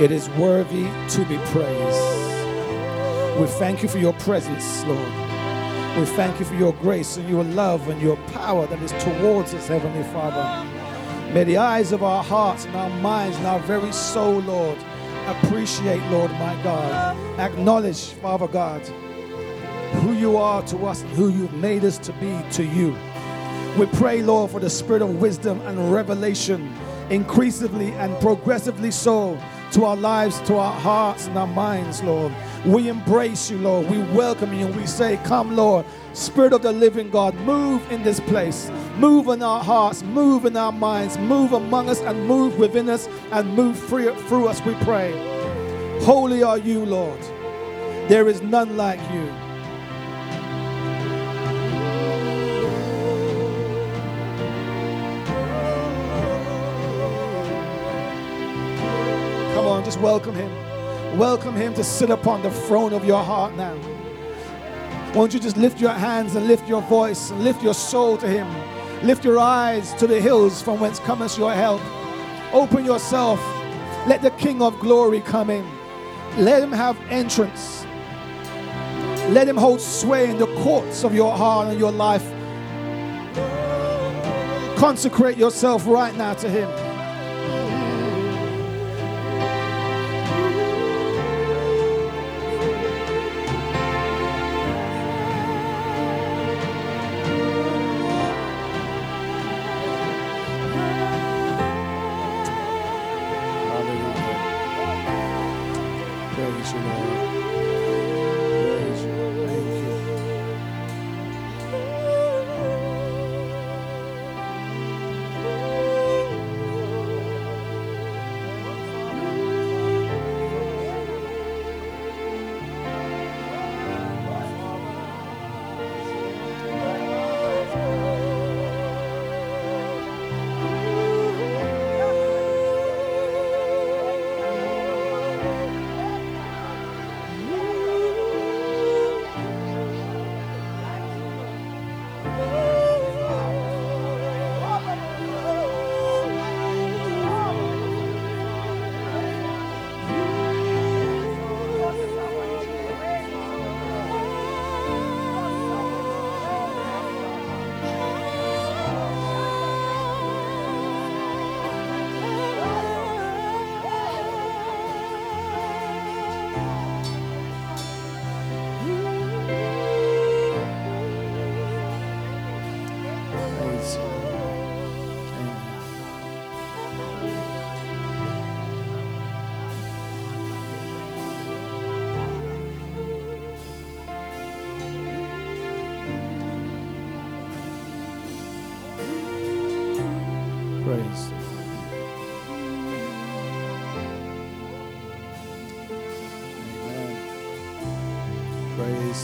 It is worthy to be praised. We thank you for your presence, Lord. We thank you for your grace and your love and your power that is towards us, Heavenly Father. May the eyes of our hearts and our minds and our very soul, Lord, appreciate, Lord, my God. Acknowledge, Father God, who you are to us and who you've made us to be to you. We pray, Lord, for the spirit of wisdom and revelation, increasingly and progressively so, to our lives, to our hearts and our minds, Lord. We embrace you, Lord. We welcome you we say, Come, Lord, Spirit of the living God, move in this place. Move in our hearts, move in our minds, move among us and move within us and move free, through us, we pray. Holy are you, Lord. There is none like you. Just welcome him. Welcome him to sit upon the throne of your heart now. Won't you just lift your hands and lift your voice and lift your soul to him? Lift your eyes to the hills from whence cometh your help. Open yourself. Let the King of glory come in. Let him have entrance. Let him hold sway in the courts of your heart and your life. Consecrate yourself right now to him.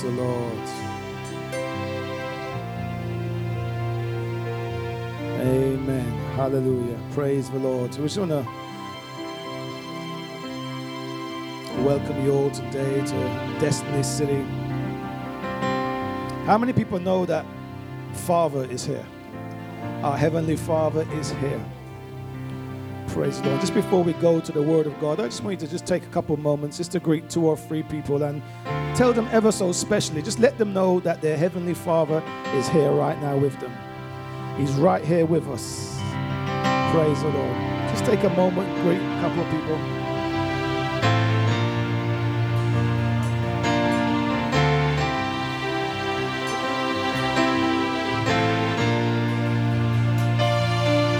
The Lord. Amen. Hallelujah. Praise the Lord. We just want to welcome you all today to Destiny City. How many people know that Father is here? Our Heavenly Father is here. Praise the Lord. Just before we go to the Word of God, I just want you to just take a couple moments just to greet two or three people and tell them ever so specially. Just let them know that their Heavenly Father is here right now with them. He's right here with us. Praise the Lord. Just take a moment, greet a couple of people.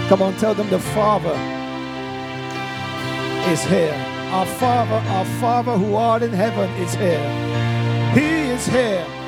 Come on, tell them the Father is here. Our Father, our Father who art in heaven is here. He is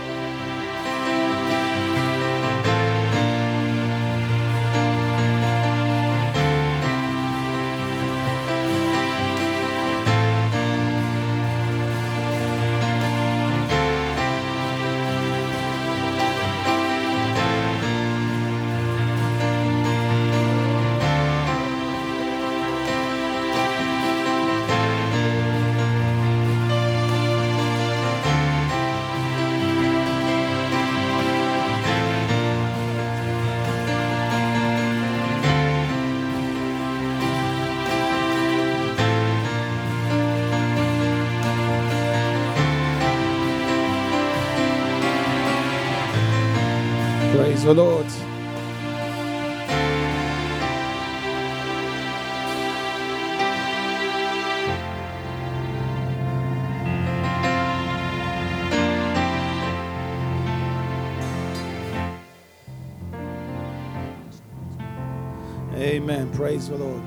Praise the Lord.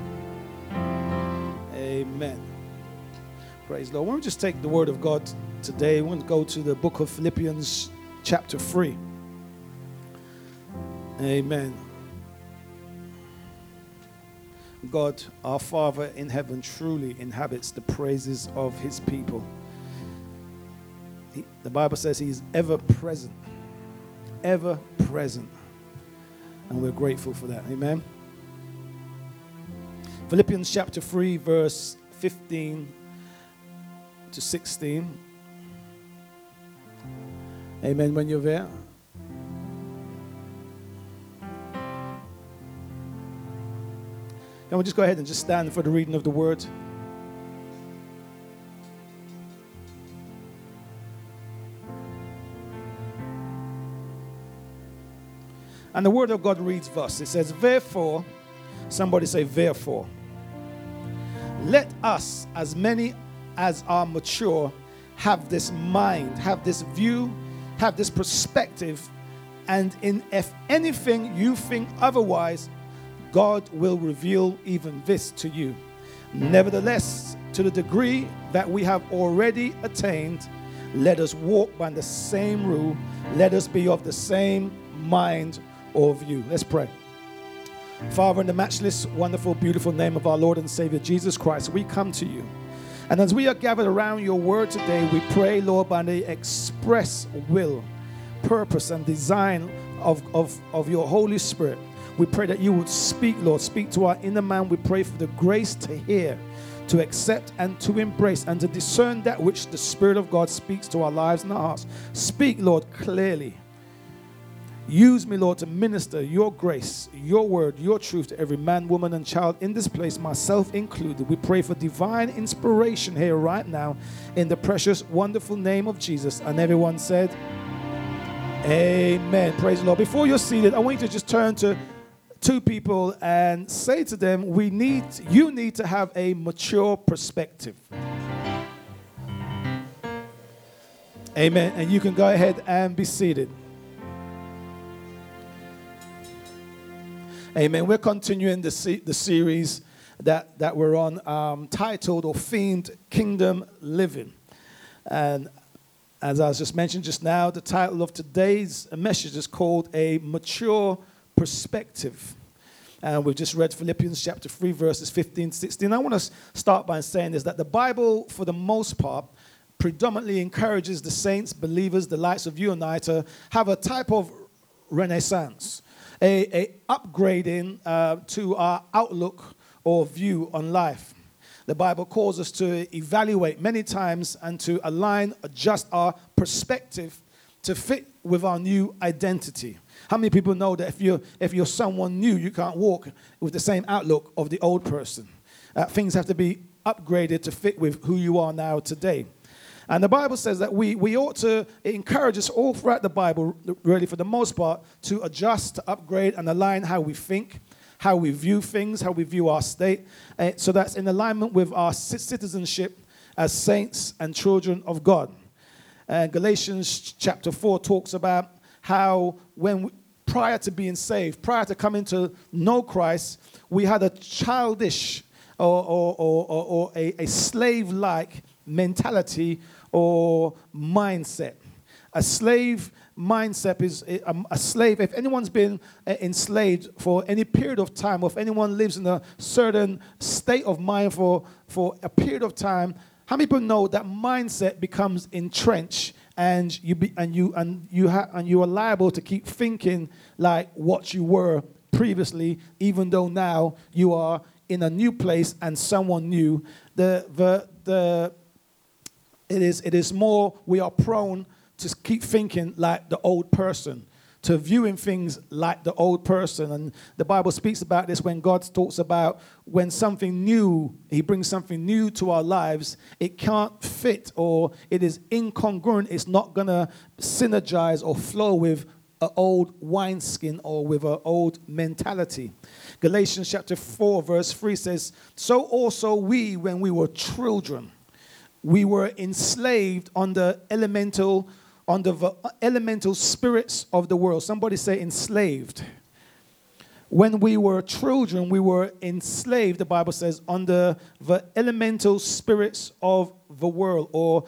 Amen. Praise the Lord. Why don't we just take the word of God today? We want to go to the book of Philippians, chapter 3. Amen. God, our Father in heaven, truly inhabits the praises of his people. He, the Bible says he is ever present, ever present. And we're grateful for that. Amen. Philippians chapter 3, verse 15 to 16. Amen. When you're there. Can we just go ahead and just stand for the reading of the word? And the word of God reads thus it says, Therefore, somebody say, Therefore, let us, as many as are mature, have this mind, have this view, have this perspective, and in if anything you think otherwise, God will reveal even this to you. Nevertheless, to the degree that we have already attained, let us walk by the same rule. Let us be of the same mind or view. Let's pray. Father, in the matchless, wonderful, beautiful name of our Lord and Savior Jesus Christ, we come to you. And as we are gathered around your word today, we pray, Lord, by the express will, purpose, and design of, of, of your Holy Spirit we pray that you would speak, Lord. Speak to our inner man. We pray for the grace to hear, to accept, and to embrace, and to discern that which the Spirit of God speaks to our lives and our hearts. Speak, Lord, clearly. Use me, Lord, to minister your grace, your word, your truth to every man, woman, and child in this place, myself included. We pray for divine inspiration here right now in the precious, wonderful name of Jesus. And everyone said, Amen. Praise the Lord. Before you're seated, I want you to just turn to two people and say to them, we need, you need to have a mature perspective. Amen. And you can go ahead and be seated. Amen. We're continuing the, se- the series that, that we're on, um, titled or themed Kingdom Living. And as I was just mentioned just now, the title of today's message is called A Mature perspective. And we've just read Philippians chapter 3, verses 15 16. I want to start by saying is that the Bible, for the most part, predominantly encourages the saints, believers, the likes of you and I, to have a type of renaissance, a, a upgrading uh, to our outlook or view on life. The Bible calls us to evaluate many times and to align, adjust our perspective to fit with our new identity. How many people know that if you're, if you're someone new, you can't walk with the same outlook of the old person? Uh, things have to be upgraded to fit with who you are now today. And the Bible says that we, we ought to encourage us all throughout the Bible, really for the most part, to adjust, to upgrade, and align how we think, how we view things, how we view our state. Uh, so that's in alignment with our citizenship as saints and children of God. Uh, Galatians chapter 4 talks about how when we, prior to being saved, prior to coming to know Christ, we had a childish or, or, or, or a, a slave like mentality or mindset. A slave mindset is a, slave. If anyone's been uh, enslaved for any period of time, or if anyone lives in a certain state of mind for, for a period of time, how many people know that mindset becomes entrenched and you be, and you and you ha- and you are liable to keep thinking like what you were previously, even though now you are in a new place and someone new. The the the it is it is more we are prone to keep thinking like the old person to viewing things like the old person. And the Bible speaks about this when God talks about when something new, He brings something new to our lives, it can't fit or it is incongruent. It's not going to synergize or flow with an old wineskin or with an old mentality. Galatians chapter 4, verse 3 says, So also we, when we were children, we were enslaved under elemental, under elemental spirits of the world. Somebody say enslaved. When we were children, we were enslaved, the Bible says, under the elemental spirits of the world, or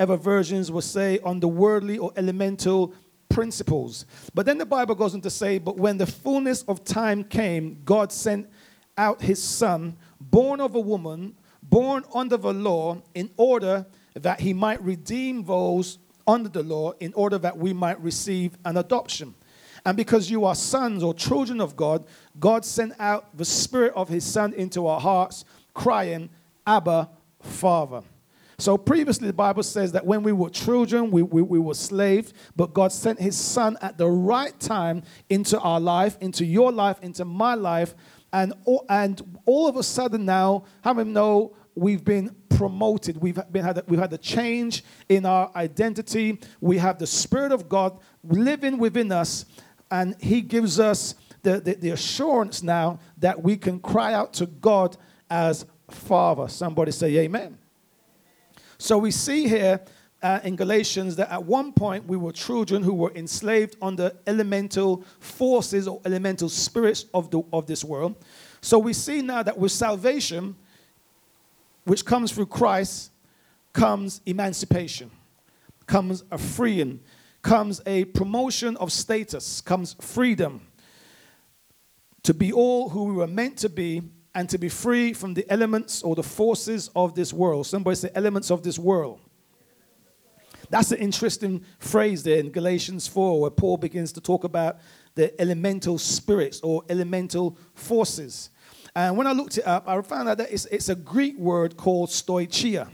ever versions will say the worldly or elemental principles. But then the Bible goes on to say, But when the fullness of time came, God sent out his son, born of a woman, born under the law, in order that he might redeem those under the law, in order that we might receive an adoption. And because you are sons or children of God, God sent out the Spirit of His Son into our hearts, crying, Abba, Father. So previously, the Bible says that when we were children, we, we, we, were slaves, but God sent His Son at the right time into our life, into your life, into my life. And all, and all of a sudden now, having know we've been promoted. We've been had a, we've had a change in our identity. We have the Spirit of God living within us, and He gives us the, the, the assurance now that we can cry out to God as Father. Somebody say, Amen. So we see here uh, in Galatians that at one point we were children who were enslaved under elemental forces or elemental spirits of, the, of this world. So we see now that with salvation, which comes through Christ, comes emancipation, comes a freeing, comes a promotion of status, comes freedom to be all who we were meant to be and to be free from the elements or the forces of this world. Somebody say, elements of this world. That's an interesting phrase there in Galatians 4, where Paul begins to talk about the elemental spirits or elemental forces. And when I looked it up, I found out that it's, it's a Greek word called stoicheia.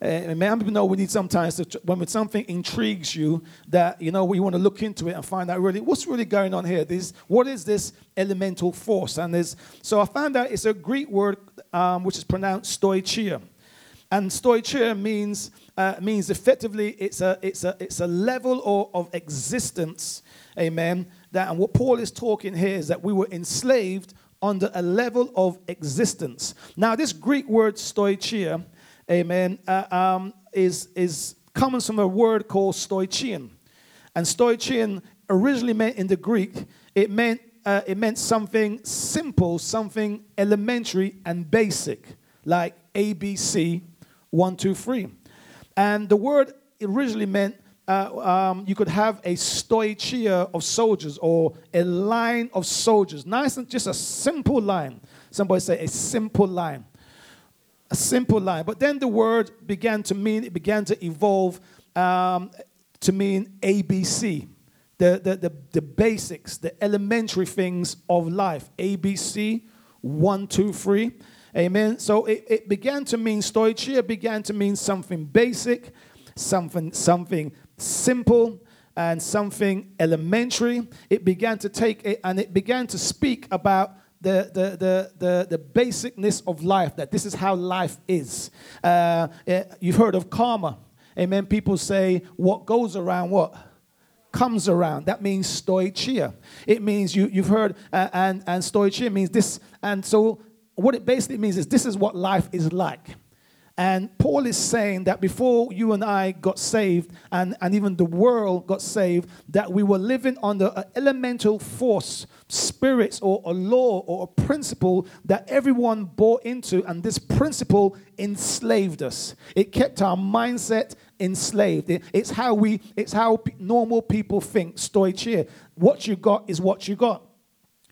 Uh, man, people know we need sometimes to, when something intrigues you that you know we want to look into it and find out really what's really going on here. This, what is this elemental force? And there's so I found out it's a Greek word um, which is pronounced stoicheia, and stoicheia means uh, means effectively it's a it's a it's a level of, of existence, amen. That and what Paul is talking here is that we were enslaved under a level of existence. Now this Greek word stoicheia amen, uh, um, is, is comes from a word called stoichein. And stoichein originally meant in the Greek, it meant, uh, it meant something simple, something elementary and basic, like ABC, one, two, three. And the word originally meant uh, um, you could have a stoicheia of soldiers or a line of soldiers. Nice and just a simple line. Somebody say a simple line a simple line. But then the word began to mean, it began to evolve um, to mean ABC, the, the, the, the, basics, the elementary things of life. ABC, one, two, three. Amen. So it, it began to mean, stoicheia began to mean something basic, something, something simple, and something elementary. It began to take it and it began to speak about the, the, the, the, the basicness of life, that this is how life is. Uh, eh, you've heard of karma. Amen. People say, what goes around, what? Comes around. That means stoicheia. It means you, you've heard, uh, and, and stoicheia means this. And so, what it basically means is this is what life is like. And Paul is saying that before you and I got saved, and, and even the world got saved, that we were living under an elemental force, spirits, or a law or a principle that everyone bought into. And this principle enslaved us. It kept our mindset enslaved. It, it's how we, it's how normal people think. Stoicheia. What you got is what you got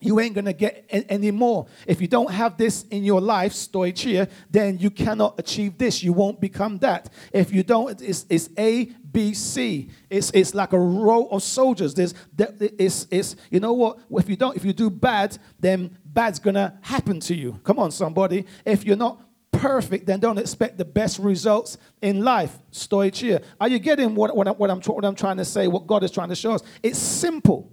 you ain't going to get any more. If you don't have this in your life, stoicheia, then you cannot achieve this. You won't become that. If you don't, it's, it's A, B, C. It's, it's like a row of soldiers. There's, it's, it's, you know what? If you don't, if you do bad, then bad's going to happen to you. Come on, somebody. If you're not perfect, then don't expect the best results in life. Stoicheia. Are you getting what, what, I'm, what, I'm, what I'm trying to say, what God is trying to show us? It's simple.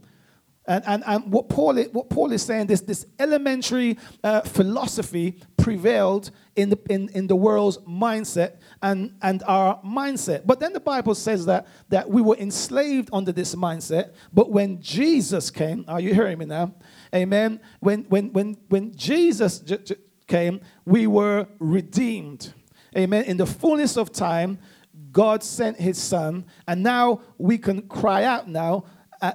And, and, and what, Paul what Paul is saying, this, this elementary uh, philosophy prevailed in the, in, in the world's mindset and, and our mindset. But then the Bible says that, that we were enslaved under this mindset. But when Jesus came, are you hearing me now? Amen. When, when, when, when Jesus j- j- came, we were redeemed. Amen. In the fullness of time, God sent his son, and now we can cry out now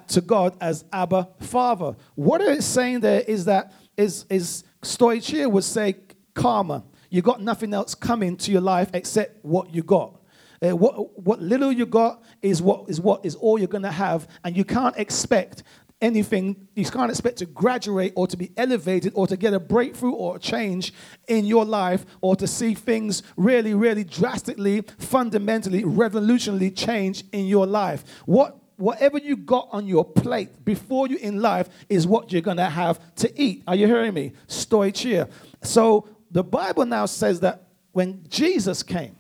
to God as Abba Father. What it's saying there is that is is Stoicheia would say karma. You got nothing else coming to your life except what you got. Uh, what, what little you got is what is what is all you're going to have, and you can't expect anything. You can't expect to graduate or to be elevated or to get a breakthrough or a change in your life or to see things really, really drastically, fundamentally, revolutionarily change in your life. What whatever you got on your plate before you in life is what you're going to have to eat. Are you hearing me? Stoicheia. So the Bible now says that when Jesus came,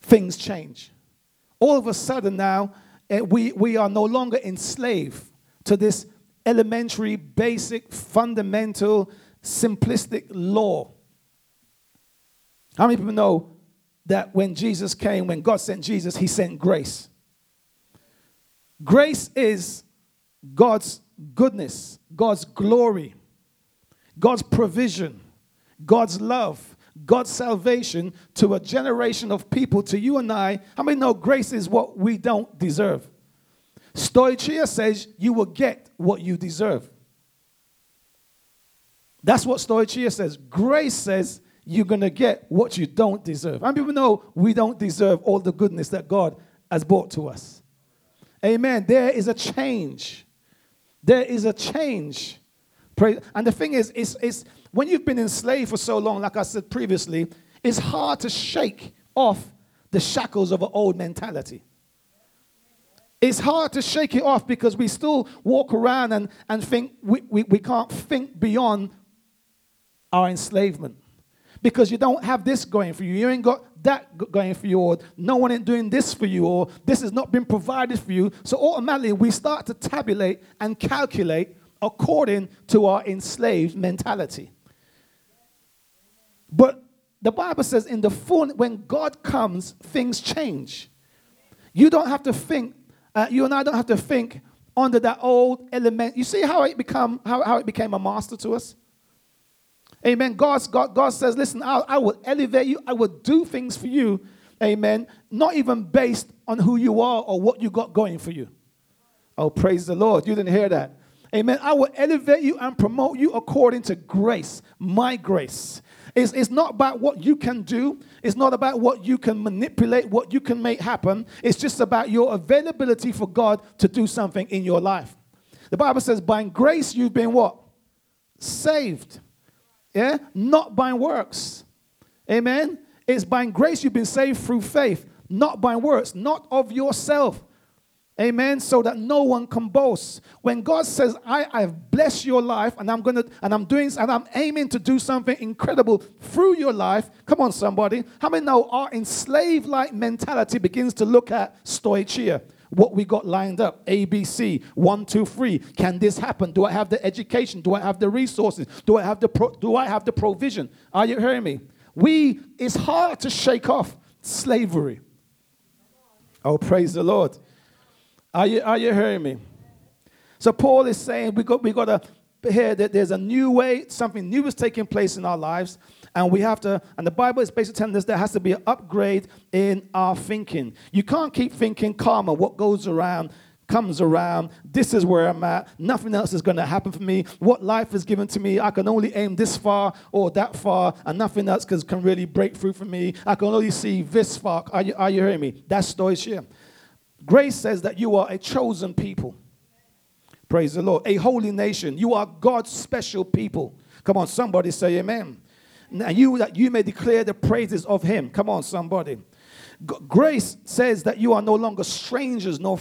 things change. All of a sudden now, eh, we, we are no longer enslaved to this elementary, basic, fundamental, simplistic law. How many people know that when Jesus came, when God sent Jesus, he sent grace? Grace is God's goodness, God's glory, God's provision, God's love, God's salvation to a generation of people, to you and I. How many know grace is what we don't deserve? Stoicheia says you will get what you deserve. That's what Stoicheia says. Grace says you're going to get what you don't deserve. Many people know we don't deserve all the goodness that God has brought to us? Amen. There is a change. There is a change. And the thing is, is, is when you've been enslaved for so long, like I said previously, it's hard to shake off the shackles of an old mentality. It's hard to shake it off because we still walk around and, and think we, we, we can't think beyond our enslavement because you don't have this going for you. You ain't got that going for you, or no one ain't doing this for you, or this has not been provided for you. So automatically we start to tabulate and calculate according to our enslaved mentality. But the Bible says in the full, when God comes, things change. You don't have to think, uh, you and I don't have to think under that old element. You see how it become how, how it became a master to us? Amen. God's, God, God says, listen, I, I will elevate you. I will do things for you. Amen. Not even based on who you are or what you got going for you. Oh, praise the Lord. You didn't hear that. Amen. I will elevate you and promote you according to grace, my grace. It's, it's not about what you can do. It's not about what you can manipulate, what you can make happen. It's just about your availability for God to do something in your life. The Bible says, by grace you've been what? Saved. Yeah? Not by works. Amen? It's by grace you've been saved through faith, not by works, not of yourself. Amen. So that no one can boast. When God says, I, I've blessed your life and I'm gonna and I'm doing and I'm aiming to do something incredible through your life. Come on, somebody. How many know our enslaved like mentality begins to look at stoicheia? What we got lined up ABC, one, two, three. Can this happen? Do I have the education? Do I have the resources? Do I have the, pro- do I have the provision? Are you hearing me? We, it's hard to shake off slavery. Oh, praise the Lord. Are you, are you hearing me? So Paul is saying we got, we got to hear that there's a new way, something new is taking place in our lives. And we have to, and the Bible is basically telling us there has to be an upgrade in our thinking. You can't keep thinking karma, what goes around comes around. This is where I'm at. Nothing else is going to happen for me. What life is given to me, I can only aim this far or that far, and nothing else can really break through for me. I can only see this far. Are you, are you hearing me? That's Stoicheia. Grace says that you are a chosen people. Praise the Lord. A holy nation. You are God's special people. Come on, somebody say amen and you that you may declare the praises of him. Come on, somebody. G- grace says that you are no longer strangers nor,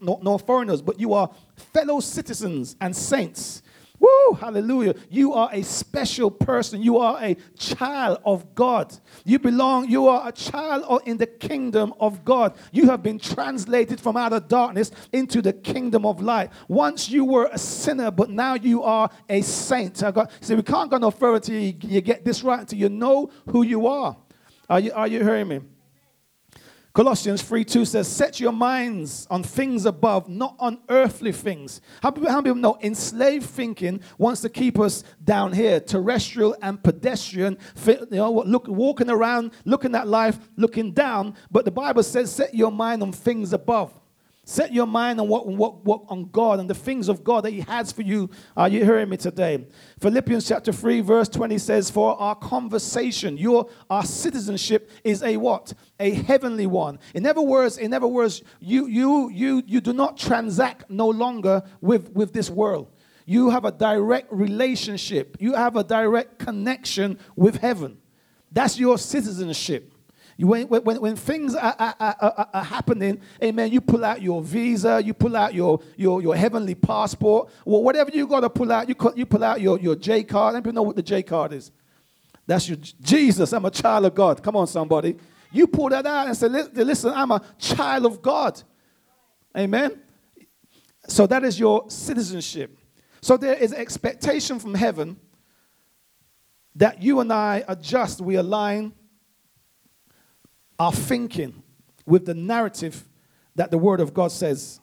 nor, nor foreigners, but you are fellow citizens and saints. Woo! Hallelujah. You are a special person. You are a child of God. You belong, you are a child in the kingdom of God. You have been translated from out of darkness into the kingdom of light. Once you were a sinner, but now you are a saint. I got, see, we can't go no further until you, you get this right, until you know who you are. Are you, are you hearing me? Colossians 3 2 says, Set your minds on things above, not on earthly things. How, how people know enslaved thinking wants to keep us down here, terrestrial and pedestrian, you know, look, walking around, looking at life, looking down. But the Bible says, Set your mind on things above. Set your mind on what, what, what on God and the things of God that He has for you. Are you hearing me today? Philippians chapter 3, verse 20 says, For our conversation, your our citizenship is a what? A heavenly one. In other words, in other words, you you you you do not transact no longer with, with this world. You have a direct relationship, you have a direct connection with heaven. That's your citizenship. When, when, when things are, are, are, are, happening, amen, you pull out your visa, you pull out your, your, your heavenly passport, or whatever you got to pull out, you, you pull out your, your J card. Let me know what the J card is. That's your Jesus, I'm a child of God. Come on, somebody. You pull that out and say, listen, I'm a child of God. Amen. So that is your citizenship. So there is expectation from heaven that you and I adjust, we align our thinking with the narrative that the Word of God says.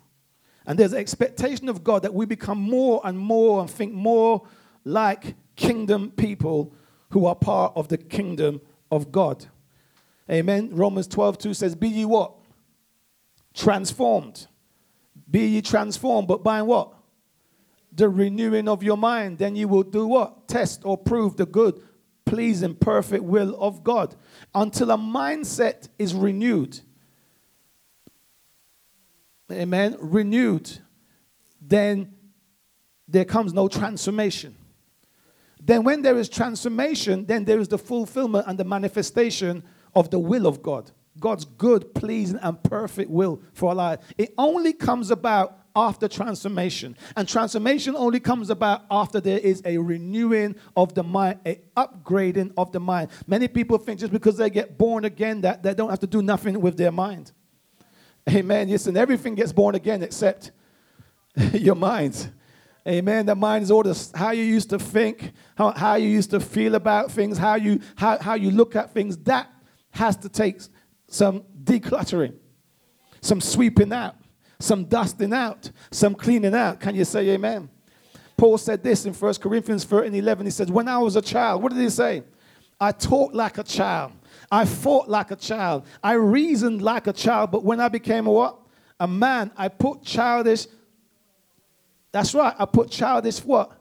And there's expectation of God that we become more and more and think more like kingdom people who are part of the kingdom of God. Amen. Romans 12, 2 says, Be ye what? Transformed. Be ye transformed, but by what? The renewing of your mind. Then you will do what? Test or prove the good, pleasing, perfect will of God until a mindset is renewed. Amen. Renewed. Then there comes no transformation. Then, when there is transformation, then there is the fulfillment and the manifestation of the will of God. God's good, pleasing, and perfect will for our life. It only comes about after transformation. And transformation only comes about after there is a renewing of the mind, a upgrading of the mind. Many people think just because they get born again that they don't have to do nothing with their mind. Amen. Listen, everything gets born again except your mind. Amen. The mind is all the, how you used to think, how, how you used to feel about things, how you, how, how you look at things. That has to take some decluttering, some sweeping out some dusting out, some cleaning out. Can you say amen? Paul said this in 1 Corinthians 13 11. He said, When I was a child, what did he say? I talked like a child. I fought like a child. I reasoned like a child. But when I became a what? A man, I put childish. That's right. I put childish what?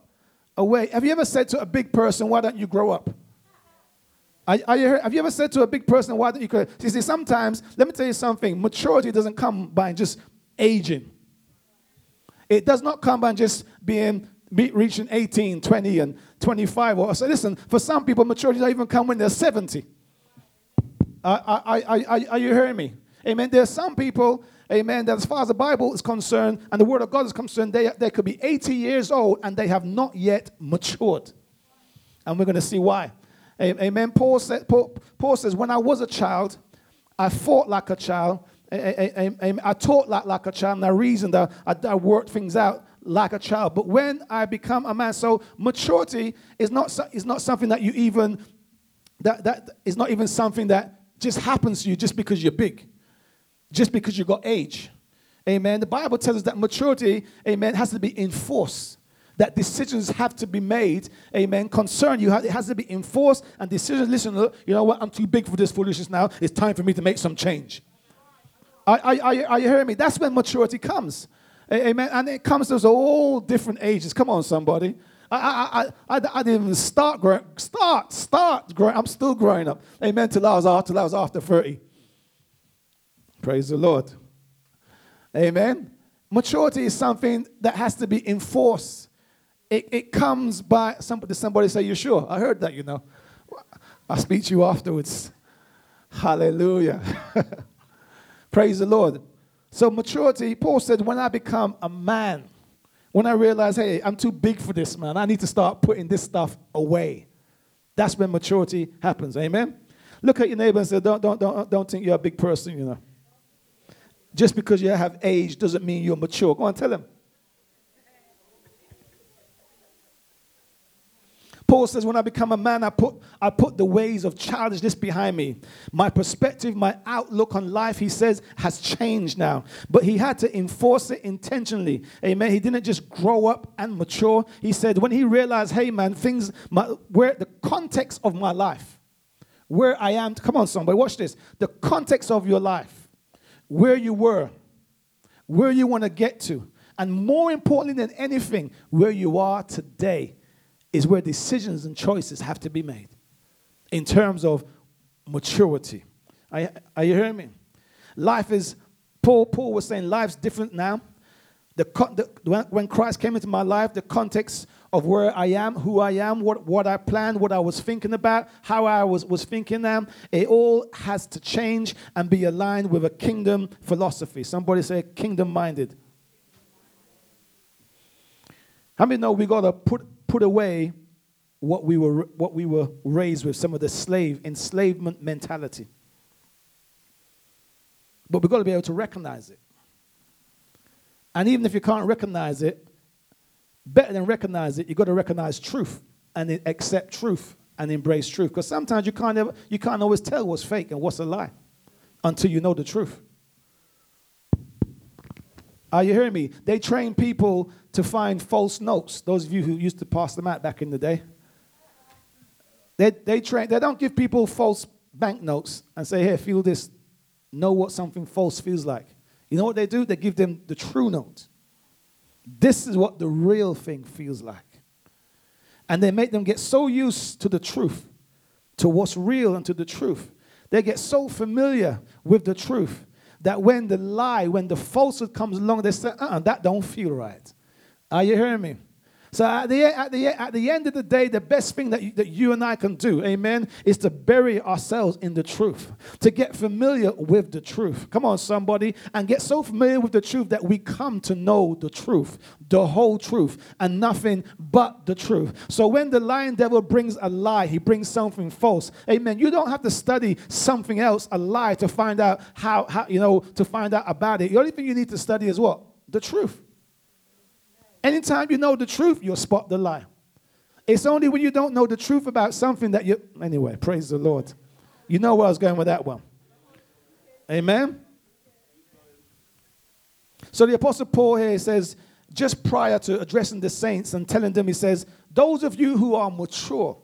Away. Have you ever said to a big person, Why don't you grow up? Are, are you, have you ever said to a big person, Why don't you grow up? See, see, sometimes, let me tell you something maturity doesn't come by just aging. It does not come by just being reaching 18, 20, and 25. Or so listen, for some people, maturity doesn't even come when they're 70. Uh, are, are, are you hearing me? Amen. There are some people, amen, that as far as the Bible is concerned and the Word of God is concerned, they, they could be 80 years old and they have not yet matured. And we're going to see why. Amen. Paul, said, Paul, Paul says, When I was a child, I fought like a child, I, I, I, taught like, like a child and I reasoned, I, I worked things out like a child. But when I become a man, so maturity is not, is not something that you even, that, that is not even something that just happens to you just because you're big, just because you got age. Amen. The Bible tells us that maturity, amen, has to be enforced. That decisions have to be made, amen, concern you. It has to be enforced and decisions. Listen, you know what? I'm too big for this foolishness now. It's time for me to make some change. Are, are, you hearing me? That's when maturity comes. Amen. And it comes to all different ages. Come on, somebody. I, I, I, I, I didn't even start growing. Start, start growing. I'm still growing up. Amen. Till I was after, till I was after 30. Praise the Lord. Amen. Maturity is something that has to be enforced. It, it comes by somebody. Somebody say, "You sure?" I heard that. You know. I'll speak to you afterwards. Hallelujah. Praise the Lord. So, maturity, Paul said, when I become a man, When I realize, hey, I'm too big for this, man. I need to start putting this stuff away. That's when maturity happens. Amen. Look at your neighbor and say, don't, don't, don't, don't think you're a big person, you know. Just because you have age doesn't mean you're mature. Go on, tell him. Paul says, When I become a man, I put, I put the ways of childishness behind me. My perspective, my outlook on life, he says, has changed now. But he had to enforce it intentionally. Amen. He didn't just grow up and mature. He said, When he realized, hey, man, things, my, where the context of my life, where I am, come on, somebody, watch this. The context of your life, where you were, where you want to get to, and more importantly than anything, where you are today is where decisions and choices have to be made in terms of maturity. Are, are you hearing me? Life is, Paul, Paul was saying, life's different now. The, the, when Christ came into my life, the context of where I am, who I am, what, what I planned, what I was thinking about, how I was, was thinking them, it all has to change and be aligned with a kingdom philosophy. Somebody say kingdom minded. How many know we got to put put away what we were, what we were raised with, some of the slave enslavement mentality. But we've got to be able to recognize it. And even if you can't recognize it, better than recognize it, you've got to recognize truth and accept truth and embrace truth. Because sometimes you can't, ever, you can't always tell what's fake and what's a lie until you know the truth. Are you hearing me? They train people to find false notes. Those of you who used to pass them out back in the day. They, they, train, they don't give people false banknotes and say, here, feel this. Know what something false feels like. You know what they do? They give them the true note. This is what the real thing feels like. And they make them get so used to the truth, to what's real and to the truth. They get so familiar with the truth that when the lie, when the falsehood comes along, they say, uh-uh, that don't feel right. Are you hearing me? So at the, at, the, at the end of the day, the best thing that you, that you and I can do, amen, is to bury ourselves in the truth, to get familiar with the truth. Come on, somebody, and get so familiar with the truth that we come to know the truth, the whole truth, and nothing but the truth. So when the lying devil brings a lie, he brings something false. Amen. You don't have to study something else, a lie, to find out how, how you know, to find out about it. The only thing you need to study is what? The truth. Anytime you know the truth, you'll spot the lie. It's only when you don't know the truth about something that you. Anyway, praise the Lord. You know where I was going with that one. Amen. So the Apostle Paul here says, just prior to addressing the saints and telling them, he says, Those of you who are mature,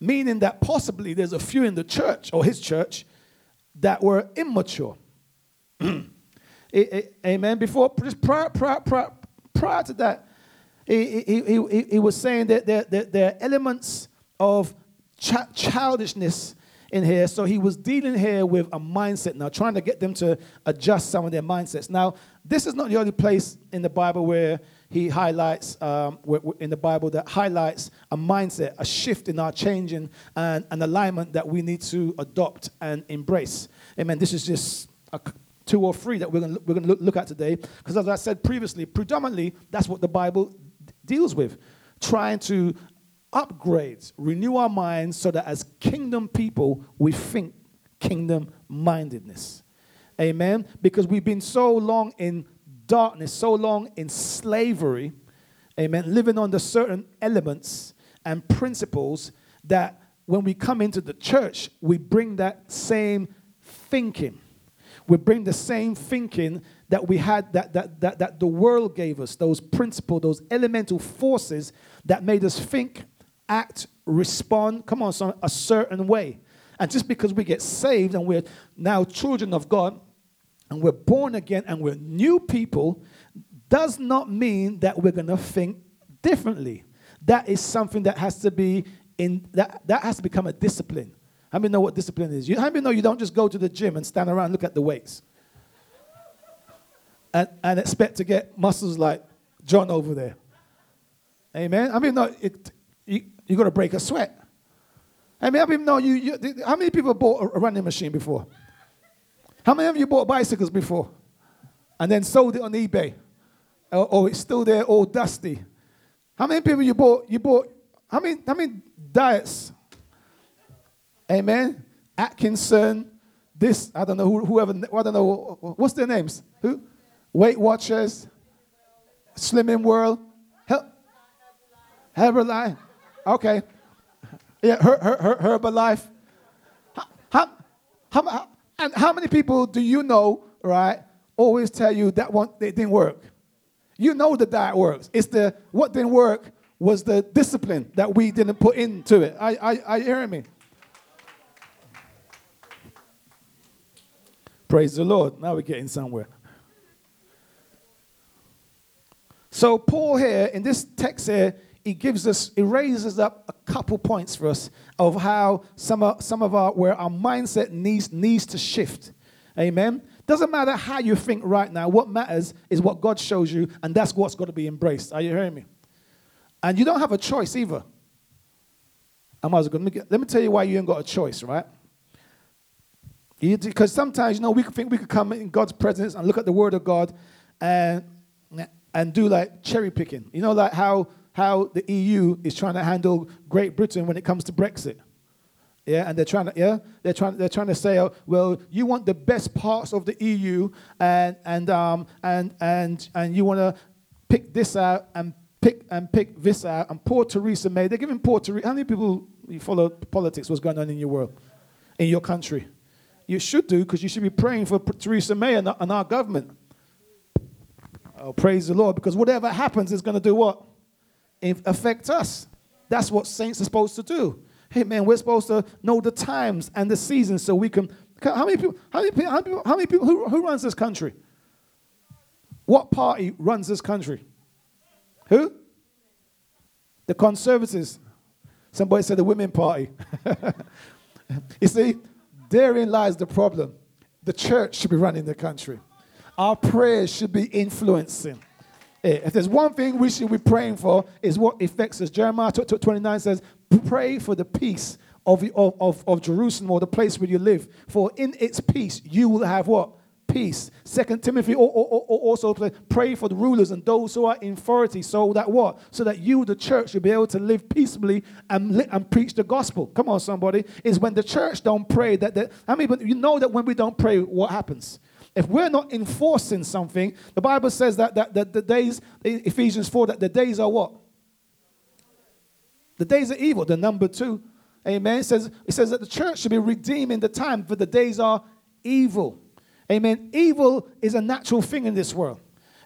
meaning that possibly there's a few in the church or his church that were immature. Amen. Before, just prior, prior, prior, prior to that, he, he, he, he was saying that there, there, there are elements of ch- childishness in here. So he was dealing here with a mindset now, trying to get them to adjust some of their mindsets. Now, this is not the only place in the Bible where he highlights, um, in the Bible, that highlights a mindset, a shift in our changing and an alignment that we need to adopt and embrace. Amen. This is just a two or three that we're going we're to look, at today. Because as I said previously, predominantly, that's what the Bible d- deals with. Trying to upgrade, renew our minds so that as kingdom people, we think kingdom mindedness. Amen. Because we've been so long in darkness, so long in slavery, amen, living under certain elements and principles that when we come into the church, we bring that same thinking we bring the same thinking that we had, that, that, that, that the world gave us, those principles, those elemental forces that made us think, act, respond, come on, son, a certain way. And just because we get saved and we're now children of God and we're born again and we're new people, does not mean that we're going to think differently. That is something that has to be in that, that has to become a discipline. How many know what discipline is? You, how many know you don't just go to the gym and stand around and look at the weights and, and expect to get muscles like John over there? Amen. I mean, no, it, you, you got to break a sweat. I mean, I mean, no, you, you, how many people bought a running machine before? How many of you bought bicycles before and then sold it on eBay? or, or it's still there, all dusty. How many people you bought? You bought how many? How many diets? Amen. Atkinson, this I don't know who, whoever I don't know what's their names. Who? Weight Watchers, Slimming World, Help, Herbalife. Okay. Yeah, her, her, her, Herbalife. How, how, how, and how many people do you know, right, always tell you that one it didn't work? You know the diet works. It's the what didn't work was the discipline that we didn't put into it. I, I, I hear me. Praise the Lord. Now we're getting somewhere. So Paul here in this text here, he gives us, he raises up a couple points for us of how some of, some of our where our mindset needs needs to shift. Amen. Doesn't matter how you think right now. What matters is what God shows you, and that's what's got to be embraced. Are you hearing me? And you don't have a choice either. I might as well, let me tell you why you ain't got a choice, right? Because sometimes, you know, we think we could come in God's presence and look at the Word of God and, and do like cherry picking. You know, like how, how the EU is trying to handle Great Britain when it comes to Brexit. Yeah, and they're trying to yeah they're trying they're trying to say oh, well you want the best parts of the EU and and um and and and you want to pick this out and pick and pick this out and poor Theresa May they're giving poor Theresa how many people you follow politics what's going on in your world in your country you should do because you should be praying for Theresa May and, and our government oh praise the Lord because whatever happens is going to do what It affect us that's what saints are supposed to do Hey, man, we're supposed to know the times and the seasons so we can. How many people, how many people, how many people, how many people who, who runs this country? What party runs this country? Who? The conservatives. Somebody said the women party. you see, therein lies the problem. The church should be running the country. Our prayers should be influencing. Eh, if there's one thing we should be praying for, is what affects us. Jeremiah 29 says, Pray for the peace of, of, of Jerusalem or the place where you live. For in its peace you will have what? Peace. Second Timothy also pray for the rulers and those who are in authority, so that what? So that you, the church, will be able to live peaceably and, and preach the gospel. Come on, somebody. Is when the church don't pray that. that I mean, but you know that when we don't pray, what happens? If we're not enforcing something, the Bible says that, that, that the days, Ephesians 4, that the days are what? The days are evil. The number two, amen, it says, it says that the church should be redeeming the time, for the days are evil. Amen. Evil is a natural thing in this world.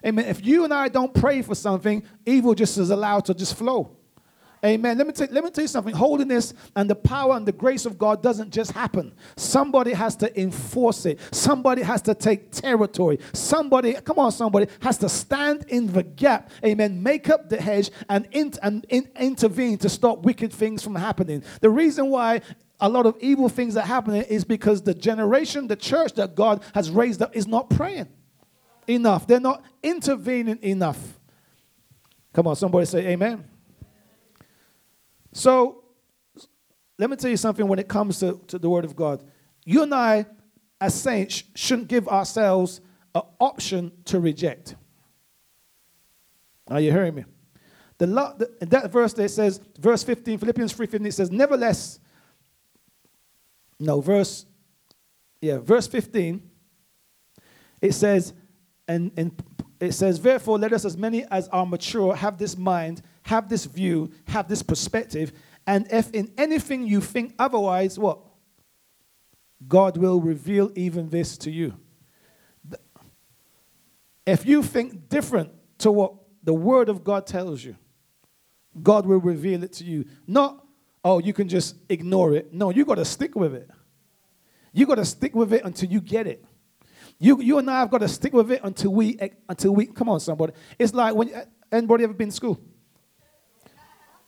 Amen. If you and I don't pray for something, evil just is allowed to just flow. Amen. Let me, tell, let me tell you something. Holiness and the power and the grace of God doesn't just happen. Somebody has to enforce it. Somebody has to take territory. Somebody, come on, somebody has to stand in the gap. Amen. Make up the hedge and, in, and in, intervene to stop wicked things from happening. The reason why a lot of evil things are happening is because the generation, the church that God has raised up is not praying enough. They're not intervening enough. Come on, somebody say amen. So let me tell you something when it comes to, to the Word of God. You and I, as saints, shouldn't give ourselves an option to reject. Are you hearing me? The, the, that verse there says, verse 15, Philippians 3.15, it says, Nevertheless, no, verse, yeah, verse 15, it says, and, and it says, Therefore, let us, as many as are mature, have this mind have this view, have this perspective, and if in anything you think otherwise, what? God will reveal even this to you. If you think different to what the Word of God tells you, God will reveal it to you. Not, oh, you can just ignore it. No, you got to stick with it. You got to stick with it until you get it. You, you and I have got to stick with it until we, until we, come on, somebody. It's like when, anybody ever been to school?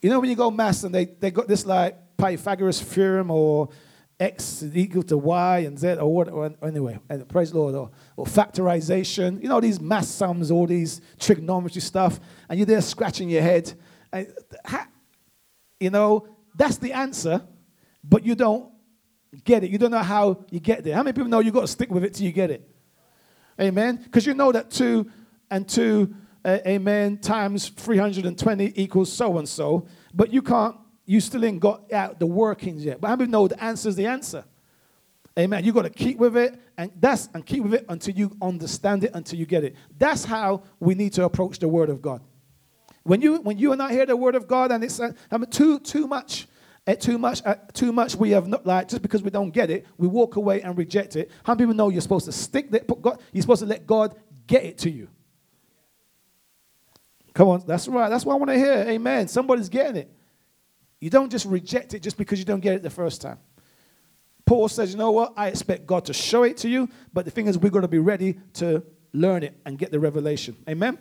You know when you go maths and they, they got this like Pythagoras theorem or x is equal to y and z or what anyway and praise the lord or, or factorization you know these math sums all these trigonometry stuff and you're there scratching your head and, you know that's the answer but you don't get it you don't know how you get there how many people know you got to stick with it till you get it amen because you know that two and two uh, amen, times 320 equals so and so, but you can't, you still ain't got out the workings yet. But how many know the answer is the answer? Amen. You got to keep with it, and that's and keep with it until you understand it, until you get it. That's how we need to approach the Word of God. When you when you and I hear the Word of God, and it's uh, I mean, too too much, uh, too much, uh, too much. We have not like just because we don't get it, we walk away and reject it. How many people know you're supposed to stick that? God, you're supposed to let God get it to you. Come on, that's right. That's what I want to hear. Amen. Somebody's getting it. You don't just reject it just because you don't get it the first time. Paul says, you know what? I expect God to show it to you, but the thing is, we're going to be ready to learn it and get the revelation. Amen?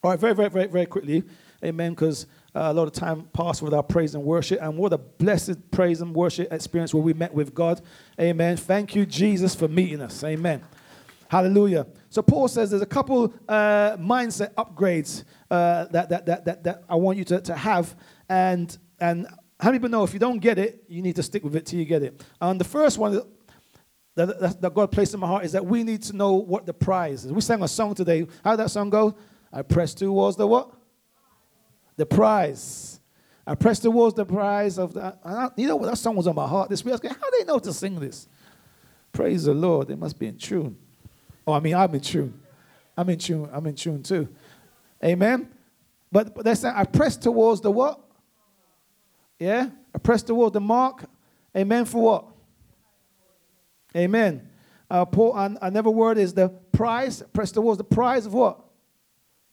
All right, very, very, very, very quickly. Amen, because uh, a lot of time passed with our praise and worship, and what a blessed praise and worship experience where we met with God. Amen. Thank you, Jesus, for meeting us. Amen. Hallelujah. So Paul says there's a couple uh, mindset upgrades uh, that, that, that, that, that I want you to, to have. And, and how many people know if you don't get it, you need to stick with it till you get it? And the first one that, that, that God placed in my heart is that we need to know what the prize is. We sang a song today. How did that song go? I press towards the what? The prize. I press towards the prize of the. I, you know what? That song was on my heart this week. I was how do they know to sing this? Praise the Lord. They must be in tune. Oh, I mean, I'm in tune. I'm in tune. I'm in tune too. Amen. But, but they say, I press towards the what? Yeah? I press towards the mark. Amen. For what? Amen. Uh, Paul, another word is the prize. Press towards the prize of what?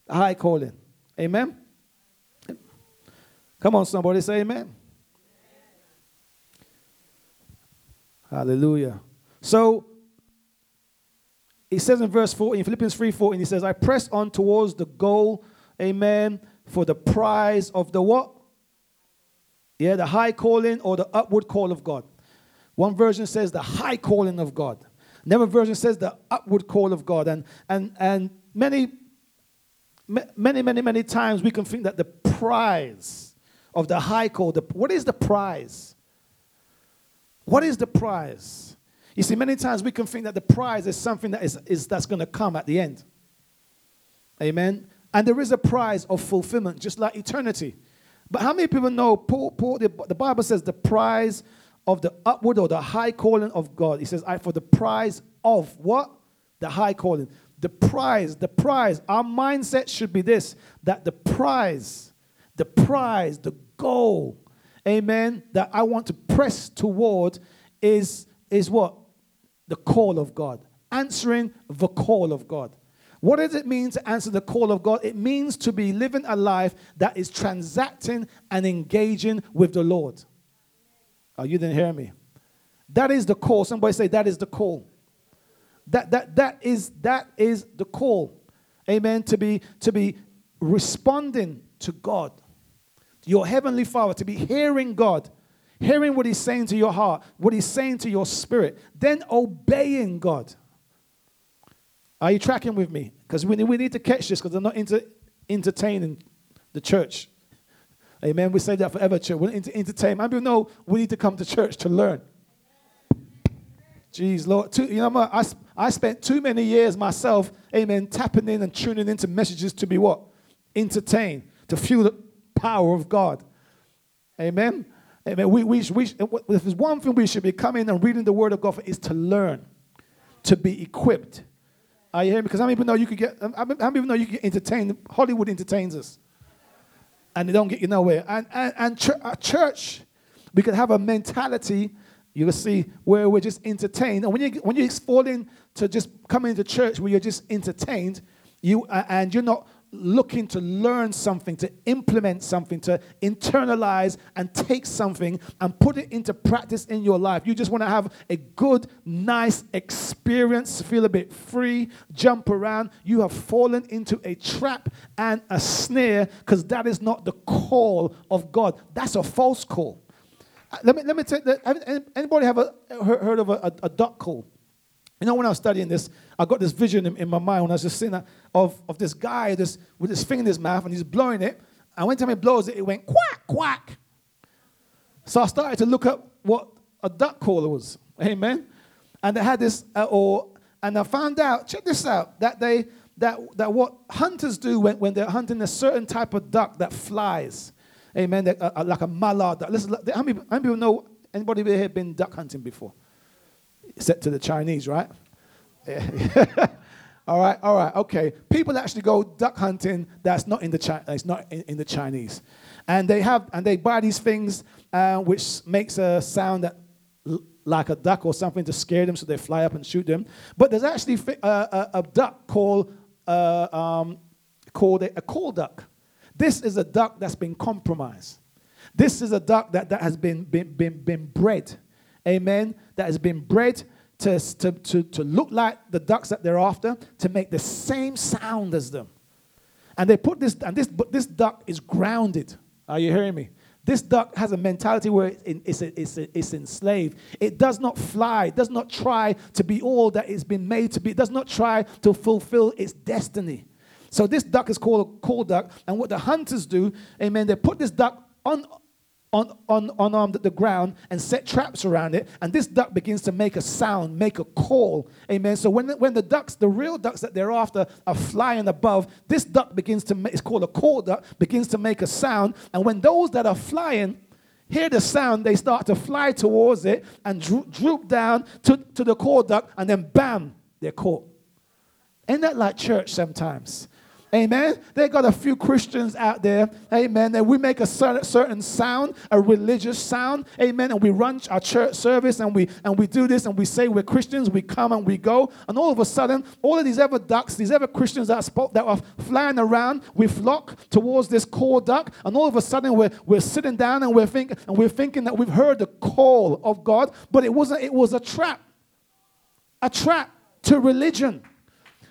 High calling. Amen. Come on, somebody say amen. Hallelujah. So he says in verse 14, Philippians 3 14, he says, I press on towards the goal, amen, for the prize of the what? Yeah, the high calling or the upward call of God. One version says the high calling of God. Another version says the upward call of God. And and and many many many many times we can think that the prize of the high call. The, what is the prize? What is the prize? You see, many times we can think that the prize is something that is, is that's going to come at the end. Amen. And there is a prize of fulfillment, just like eternity. But how many people know Paul, Paul the, the, Bible says the prize of the upward or the high calling of God? He says, I for the prize of what? The high calling. The prize, the prize. Our mindset should be this that the prize, the prize, the goal, amen, that I want to press toward is, is what? The call of God. Answering the call of God. What does it mean to answer the call of God? It means to be living a life that is transacting and engaging with the Lord. Oh, you didn't hear me. That is the call. Somebody say that is the call. That that that is that is the call. Amen. To be to be responding to God, your heavenly Father, to be hearing God, hearing what He's saying to your heart, what He's saying to your spirit, then obeying God. Are you tracking with me? Because we, we need to catch this because I'm not into entertaining the church. Amen. We say that forever, church. We're into entertain. Maybe you know we need to come to church to learn. Jeez, Lord. You know, I, I spent too many years myself, amen, tapping in and tuning into messages to be what? Entertained, to feel the power of God. Amen. Amen. We, we, we, if there's one thing we should be coming and reading the Word of God for, is to learn, to be equipped. Are you hearing me? Because how many people know you could get, how many people know you can get entertained? Hollywood entertains us. And they don't get you nowhere. And, and, and ch- a church, we could have a mentality, you will see, where we're just entertained. And when you, when you fall into just come into church where you're just entertained, you, uh, and you're not looking to learn something, to implement something, to internalize and take something and put it into practice in your life. You just want to have a good, nice experience, feel a bit free, jump around. You have fallen into a trap and a snare because that is not the call of God. That's a false call. Uh, let me, let me take that. Anybody have a, heard of a, a, a duck call? You know, when I was studying this, I got this vision in, in my mind when I was just sitting of, of this guy this, with his finger in his mouth and he's blowing it. And when time he blows it, it went quack, quack. So I started to look up what a duck caller was. Amen. And they had this, uh, or, and I found out, check this out, that they, that, that what hunters do when, when they're hunting a certain type of duck that flies, amen, that, uh, uh like a mallard duck. Listen, how many, how many people know, anybody here been duck hunting before? Except to the Chinese, right? Yeah. all right, all right, okay. People actually go duck hunting that's not in the, Chi- it's not in, in the Chinese. And they have, and they buy these things uh, which makes a sound that like a duck or something to scare them so they fly up and shoot them. But there's actually a, a, a duck called, uh, um, called a, a call duck. This is a duck that's been compromised. This is a duck that, that has been, been, been, been bred. Amen. That has been bred to, to, to, to look like the ducks that they're after, to make the same sound as them. And they put this, and this, but this duck is grounded. Are you hearing me? This duck has a mentality where it's, it's, it's, enslaved. It does not fly, it does not try to be all that it's been made to be, it does not try to fulfill its destiny. So this duck is called a call duck, and what the hunters do, amen, they put this duck on, on um, the ground and set traps around it. And this duck begins to make a sound, make a call. Amen. So when, when the ducks, the real ducks that they're after, are flying above, this duck begins to, make, it's called a call duck, begins to make a sound. And when those that are flying, hear the sound, they start to fly towards it and droop, droop down to, to the call duck, and then bam, they're caught. Ain't that like church sometimes? Amen. They got a few Christians out there. Amen. And we make a certain sound, a religious sound. Amen. And we run our church service and we and we do this and we say we're Christians. We come and we go. And all of a sudden, all of these other ducks, these other Christians that are, that are flying around, we flock towards this call duck. And all of a sudden, we're, we're sitting down and we're thinking and we're thinking that we've heard the call of God, but it wasn't. It was a trap. A trap to religion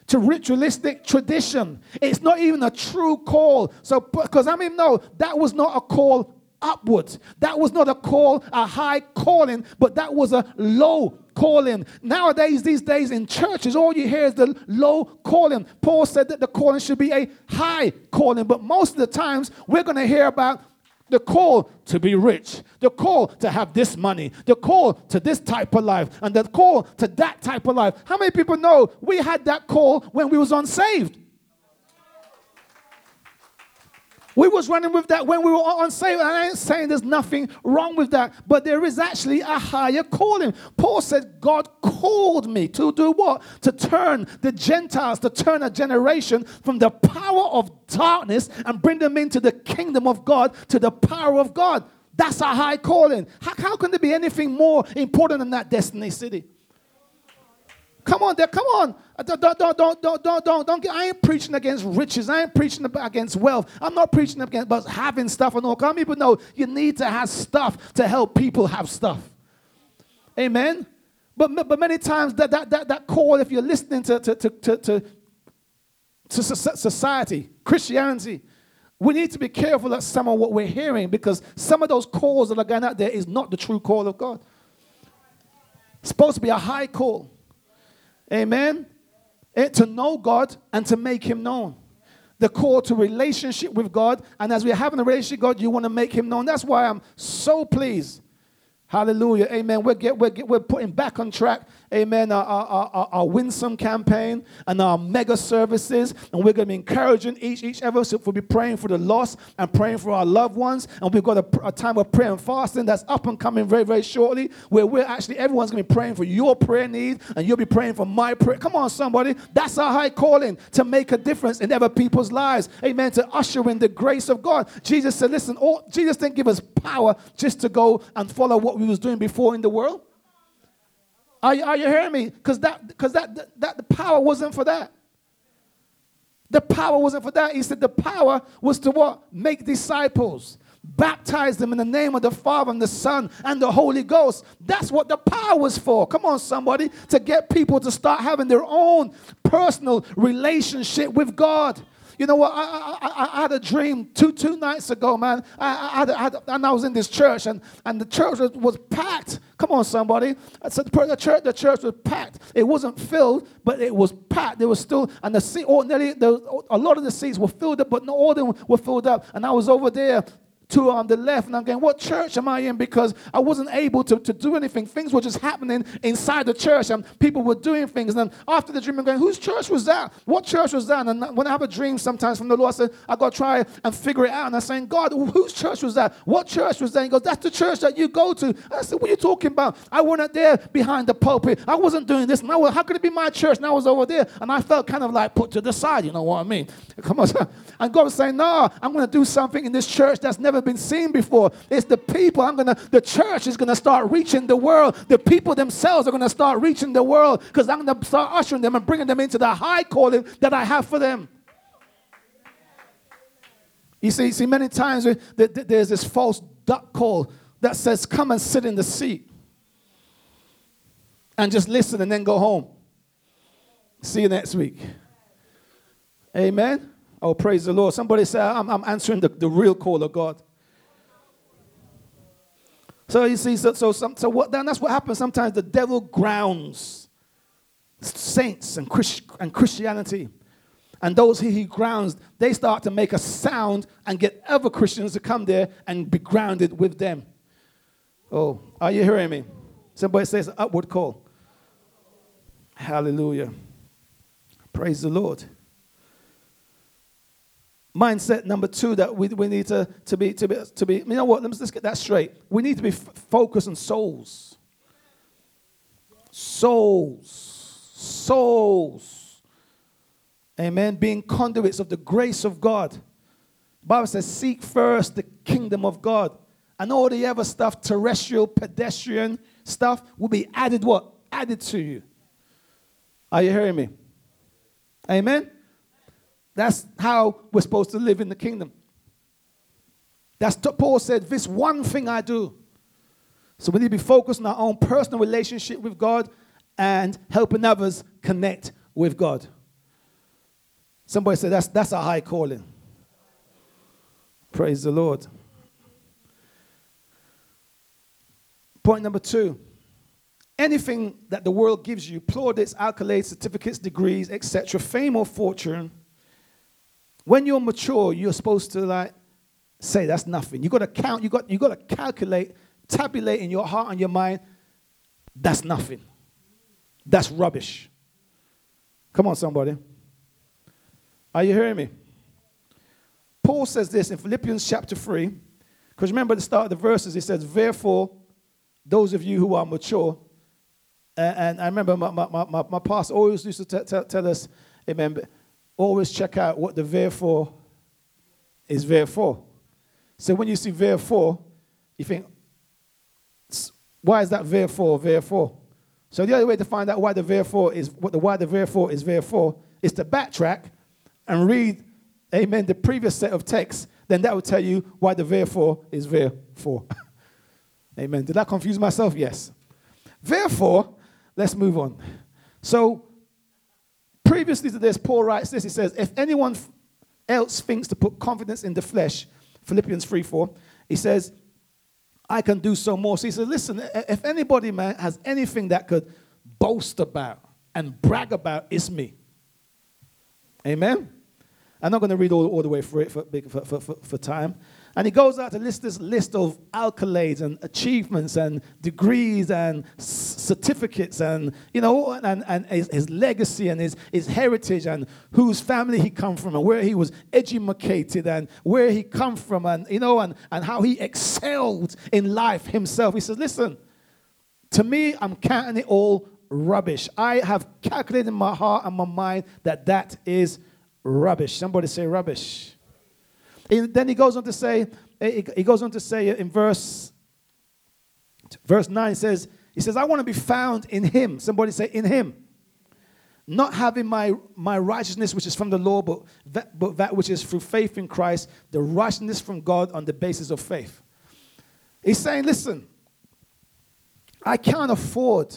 to ritualistic tradition. It's not even a true call. So, because I mean, no, that was not a call upwards. That was not a call, a high calling, but that was a low calling. Nowadays, these days in churches, all you hear is the low calling. Paul said that the calling should be a high calling, but most of the times we're going to hear about the call to be rich, the call to have this money, the call to this type of life, and the call to that type of life. How many people know we had that call when we was unsaved? We was running with that when we were unsaved. And I ain't saying there's nothing wrong with that, but there is actually a higher calling. Paul said, God called me to do what? To turn the Gentiles, to turn a generation from the power of darkness and bring them into the kingdom of God, to the power of God. That's a high calling. How, how can there be anything more important than that destiny city? Come on, there, come on. Uh, don't, don't, don't, don't, don't, don't, don't get, I ain't preaching against riches. I ain't preaching against wealth. I'm not preaching against but having stuff and all. Come people know you need to have stuff to help people have stuff. Amen. But, but many times that, that, that, that call, if you're listening to, to, to, to, to, to society, Christianity, we need to be careful of some of what we're hearing because some of those calls that are going out there is not the true call of God. It's supposed to be a high call. Amen. It, to know God and to make Him known. The call to relationship with God. And as we're having a relationship with God, you want to make Him known. That's why I'm so pleased. Hallelujah. Amen. We're, get, we're, get, we're putting back on track amen, our, our, our, our Winsome campaign and our mega services. And we're going to be encouraging each, each of us. We'll be praying for the lost and praying for our loved ones. And we've got a, a time of prayer and fasting that's up and coming very, very shortly, where we're actually, everyone's going to be praying for your prayer need and you'll be praying for my prayer. Come on, somebody. That's our high calling to make a difference in other people's lives. Amen. To usher in the grace of God. Jesus said, listen, all, Jesus didn't give us power just to go and follow what we was doing before in the world. Are, you, are you hearing me? Because that, because that, that, that the power wasn't for that. The power wasn't for that. He said the power was to what? Make disciples. Baptize them in the name of the Father and the Son and the Holy Ghost. That's what the power was for. Come on, somebody. To get people to start having their own personal relationship with God. You know what? I, I, I, had a dream two two nights ago, man. I, I, had, and I was in this church, and, and the church was, was packed. Come on, somebody. So the church, the church was packed. It wasn't filled, but it was packed. There was still, and the seat, ordinarily, a lot of the seats were filled up, but not all of them were filled up. And I was over there to on the left, and I'm going, what church am I in? Because I wasn't able to, to do anything. Things were just happening inside the church, and people were doing things. And then after the dream, I'm going, whose church was that? What church was that? And when I have a dream sometimes from the Lord, I said, I got to try and figure it out. And I'm saying, God, whose church was that? What church was that? He goes, that's the church that you go to. And I said, what are you talking about? I wasn't there behind the pulpit. I wasn't doing this. Now, how could it be my church? And I was over there. And I felt kind of like put to the side, you know what I mean? Come on. And God was saying, no, I'm going to do something in this church that's never been seen before. It's the people. I'm going to, the church is going to start reaching the world. The people themselves are going to start reaching the world because I'm going to start ushering them and bringing them into the high calling that I have for them. You see, see many times eh, there's this false duck call that says, come and sit in the seat and just listen and then go home. See you next week. Amen. Oh, praise the Lord. Somebody say, I'm, I'm answering the, the real call of God. So you see, so, so, so what, then that's what happens. Sometimes the devil grounds saints and, Christ, and Christianity. And those he grounds, they start to make a sound and get other Christians to come there and be grounded with them. Oh, are you hearing me? Somebody says upward call. Hallelujah. Praise the Lord mindset number two that we, we need to, to, be, to, be, to be, you know what, let's, let's get that straight. We need to be f- focused on souls. Souls. Souls. Amen. Being conduits of the grace of God. The Bible says, seek first the kingdom of God. And all the other stuff, terrestrial, pedestrian stuff, will be added what? Added to you. Are you hearing me? Amen. That's how we're supposed to live in the kingdom. That's Paul said, this one thing I do. So we need to be focused on our own personal relationship with God and helping others connect with God. Somebody said that's, that's a high calling. Praise the Lord. Point number two anything that the world gives you plaudits, accolades, certificates, degrees, etc., fame or fortune when you're mature, you're supposed to like say that's nothing. You got to count. You got you got to calculate, tabulate in your heart and your mind. That's nothing. That's rubbish. Come on, somebody. Are you hearing me? Paul says this in Philippians chapter 3, because remember the start of the verses, he says, Therefore, those of you who are mature, and, and I remember my, my, my, my pastor always used to t- t- tell us, Amen, always check out what the therefore is therefore. So when you see therefore, you think, why is that therefore, therefore? So the only way to find out why the therefore is what the why the therefore is therefore is to backtrack and read, amen, the previous set of texts. Then that will tell you why the therefore is therefore. amen. Did I confuse myself? Yes. Therefore, let's move on. So Previously to this, Paul writes this. He says, If anyone else thinks to put confidence in the flesh, Philippians 3 4, he says, I can do so more. So he says, Listen, if anybody, man, has anything that could boast about and brag about, it's me. Amen? I'm not going to read all, all the way through it for, for, for, for time. And he goes out to list this list of accolades and achievements and degrees and certificates and, you know, and, and his, his, legacy and his, his heritage and whose family he come from and where he was educated and where he come from and, you know, and, and how he excelled in life himself. He says, listen, to me, I'm counting it all rubbish. I have calculated in my heart and my mind that that is rubbish. Somebody say rubbish. And then he goes on to say, he goes on to say in verse, verse 9 says, he says, I want to be found in him. Somebody say, in him. Not having my, my righteousness, which is from the law, but that, but that which is through faith in Christ, the righteousness from God on the basis of faith. He's saying, listen, I can't afford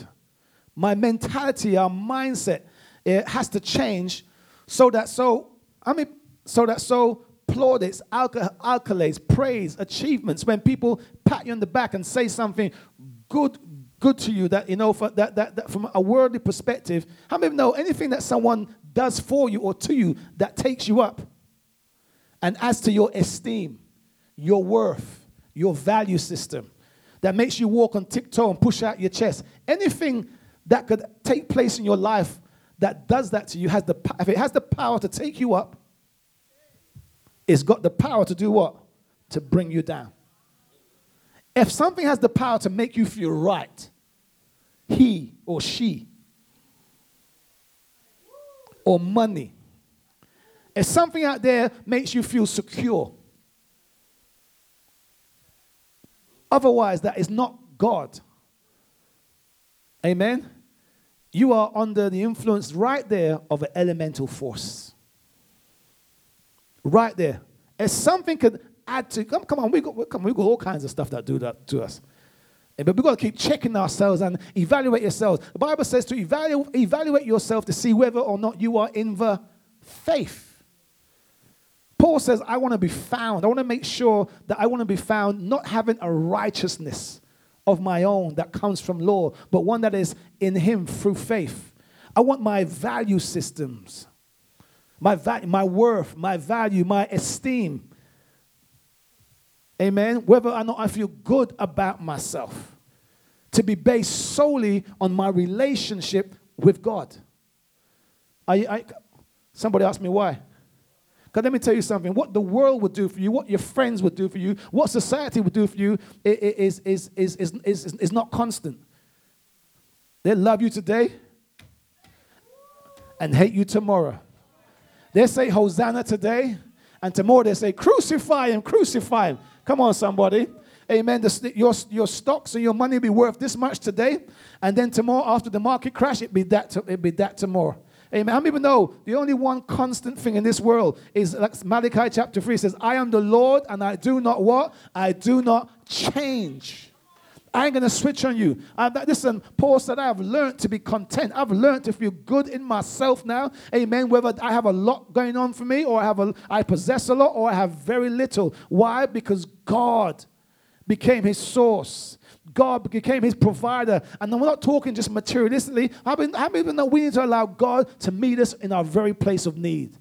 my mentality, our mindset, it has to change so that so, I mean, so that so plaudits, accolades, praise, achievements, when people pat you on the back and say something good, good to you that you know for, that, that, that from a worldly perspective, how many know anything that someone does for you or to you that takes you up and adds to your esteem, your worth, your value system, that makes you walk on tiptoe and push out your chest. Anything that could take place in your life that does that to you has the if it has the power to take you up, it's got the power to do what? To bring you down. If something has the power to make you feel right, he or she, or money, if something out there makes you feel secure, otherwise, that is not God. Amen? You are under the influence right there of an elemental force. Right there. If something could add to, come, come on, we got, come, we got all kinds of stuff that do that to us. Eh, but we've got to keep checking ourselves and evaluate yourselves. The Bible says to evaluate, evaluate yourself to see whether or not you are in the faith. Paul says, I want to be found. I want to make sure that I want to be found not having a righteousness of my own that comes from law, but one that is in Him through faith. I want my value systems, my, va- my worth, my value, my esteem. Amen. Whether or not I feel good about myself to be based solely on my relationship with God. I, I, somebody asked me why. Because let me tell you something what the world would do for you, what your friends would do for you, what society would do for you is, is, is, is, is, is not constant. They love you today and hate you tomorrow. They say Hosanna today, and tomorrow they say crucify him, crucify him. Come on, somebody. Amen. The, your, your stocks and your money be worth this much today, and then tomorrow after the market crash, it be that. It be that tomorrow. Amen. How many people know the only one constant thing in this world is like Malachi chapter 3 says, I am the Lord and I do not what? I do not change. I ain't going to switch on you. I'm, listen, Paul said, I have learned to be content. I've learned to feel good in myself now. Amen. Whether I have a lot going on for me or I, have a, I possess a lot or I have very little. Why? Because God became his source. God became his provider. And we're not talking just materialistically. How many people know we need to allow God to meet us in our very place of need?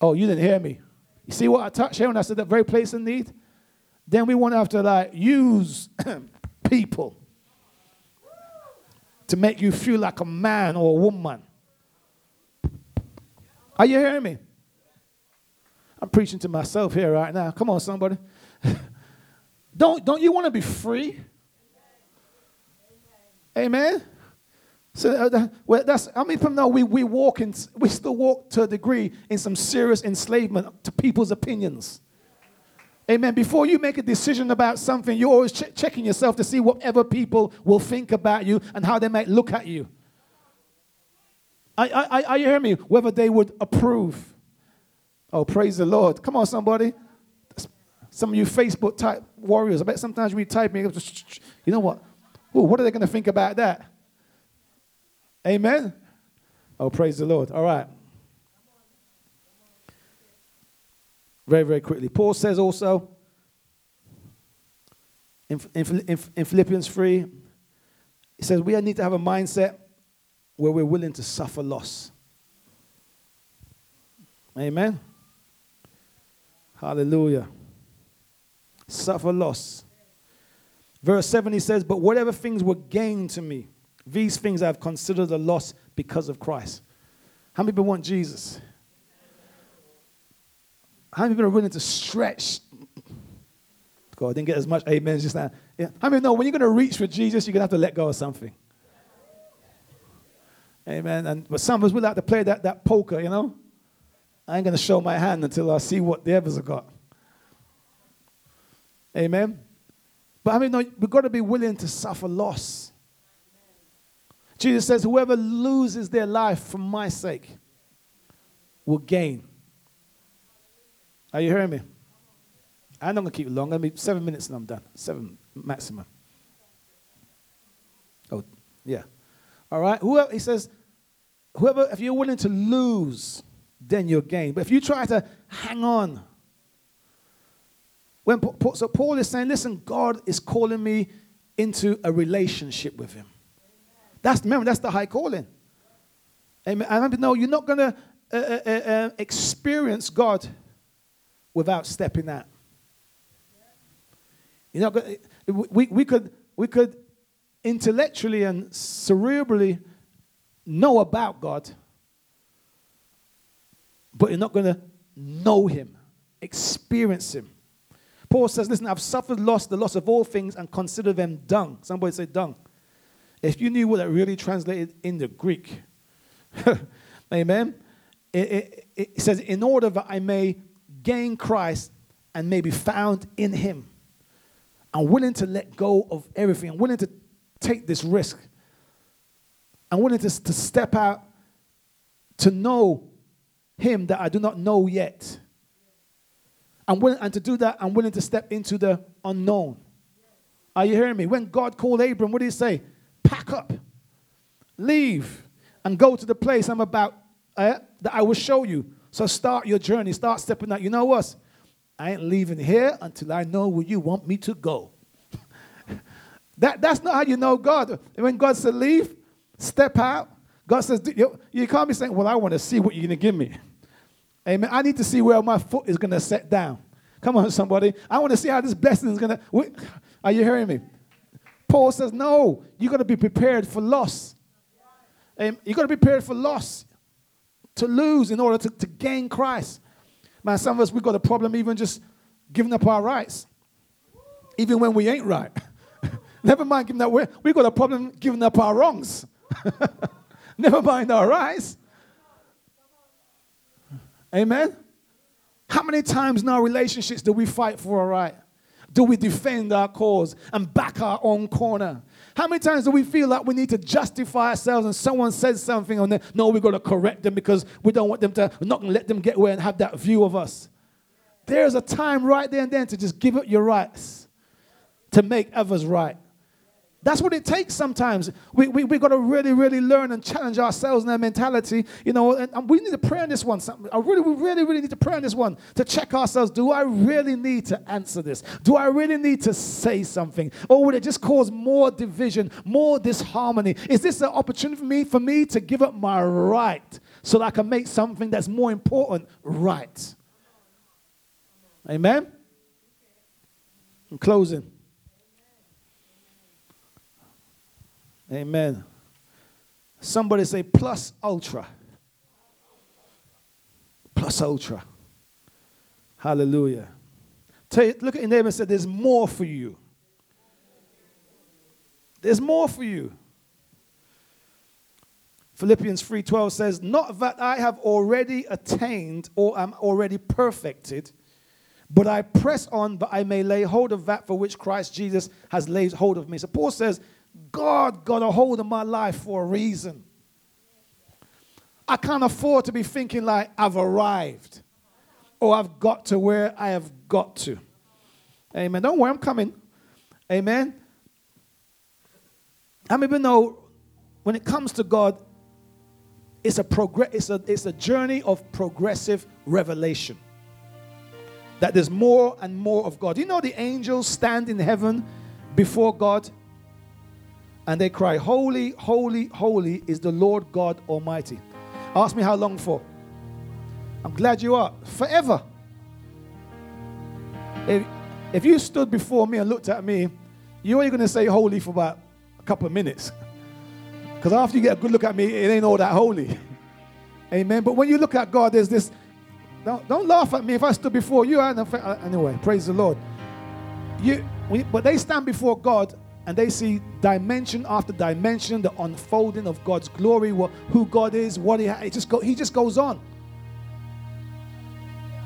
Oh, you didn't hear me. You see what I touched here when I said that very place of need? Then we have to like use people to make you feel like a man or a woman. Are you hearing me? I'm preaching to myself here right now. Come on, somebody. Don't, don't you want to be free? Amen. So uh, well, that's I mean, from now we we walk in we still walk to a degree in some serious enslavement to people's opinions. Amen. Before you make a decision about something, you're always ch- checking yourself to see whatever people will think about you and how they might look at you. Are, are, are you hearing me? Whether they would approve. Oh, praise the Lord. Come on, somebody. Some of you Facebook type warriors, I bet sometimes we type me, you know what? Ooh, what are they going to think about that? Amen? Oh, praise the Lord. All right. Very, very quickly. Paul says also in, in, in, Philippians 3, he says we need to have a mindset where we're willing to suffer loss. Amen. Hallelujah suffer loss. Verse 7 he says, But whatever things were gained to me, these things I've considered a loss because of Christ. How many people want Jesus? How many people are willing to stretch? God, I didn't get as much amen just now. Yeah. How many know when you're going to reach for Jesus, you're going to have to let go of something? Amen. And but some of us we like to play that, that poker, you know. I ain't going to show my hand until I see what the others have got. Amen. But I mean, no, we've got to be willing to suffer loss. Jesus says, Whoever loses their life for my sake will gain. Are you hearing me? I'm not going to keep long. Me seven minutes and I'm done. Seven maximum. Oh, yeah. All right. Whoever he says, whoever, if you're willing to lose, then you'll gain. But if you try to hang on, when, so Paul is saying, listen, God is calling me into a relationship with him. That's, remember, that's the high calling. Amen. And no, you're not going to uh, uh, uh, experience God without stepping out. You know, we, we, could, we could intellectually and cerebrally know about God, but you're not going to know Him, experience Him. Paul says, Listen, I've suffered loss, the loss of all things, and consider them dung. Somebody say dung. If you knew what that really translated in the Greek, amen, it, it, it says, In order that I may gain Christ and may be found in Him. I'm willing to let go of everything. I'm willing to take this risk. I'm willing to, to step out to know Him that I do not know yet. I'm willing, and to do that, I'm willing to step into the unknown. Are you hearing me? When God called Abram, what did he say? Pack up, leave, and go to the place I'm about uh, that I will show you. So start your journey, start stepping out. You know what? I ain't leaving here until I know where you want me to go. that, that's not how you know God. When God said leave, step out, God says, you, you can't be saying, Well, I want to see what you're going to give me. Amen. I need to see where my foot is going to set down. Come on, somebody. I want to see how this blessing is going to. Are you hearing me? Paul says, No, you got to be prepared for loss. Um, you got to be prepared for loss, to lose in order to, to gain Christ. Man, some of us, we got a problem even just giving up our rights, even when we ain't right. Never mind giving up, we've got a problem giving up our wrongs. Never mind our rights. Amen? How many times in our relationships do we fight for our right? Do we defend our cause and back our own corner? How many times do we feel like we need to justify ourselves and someone says something and then, no, we've got to correct them because we don't want them to, we're not going to let them get away and have that view of us. There's a time right there and then to just give up your rights, to make others right. That's what it takes sometimes. We, we, we got to really, really learn and challenge ourselves in our mentality. You know, and, and, we need to pray on this one. I really, we really, really need to pray on this one to check ourselves. Do I really need to answer this? Do I really need to say something? Or would it just cause more division, more disharmony? Is this an opportunity for me, for me to give up my right so that I can make something that's more important right? Amen? In closing. Amen. Somebody say plus ultra. Plus ultra. Hallelujah. You, look at your neighbor and say, There's more for you. There's more for you. Philippians 3:12 says, "Not that I have already attained or am already perfected, but I press on that I may lay hold of that for which Christ Jesus has laid hold of me." So Paul says, God got a hold of my life for a reason. I can't afford to be thinking like I've arrived or I've got to where I have got to. Amen. Don't worry, I'm coming. Amen. I mean, even know when it comes to God, it's a progress, it's a, it's a journey of progressive revelation. That there's more and more of God. You know the angels stand in heaven before God and they cry, Holy, holy, holy is the Lord God Almighty. Ask me how long for. I'm glad you are. Forever. If, if you stood before me and looked at me, you're only going to say holy for about a couple of minutes. Because after you get a good look at me, it ain't all that holy. Amen. But when you look at God, there's this. Don't, don't laugh at me if I stood before you. Uh, anyway, praise the Lord. You, but they stand before God and they see dimension after dimension, the unfolding of God's glory, what, who God is, what He it just go, He just goes on.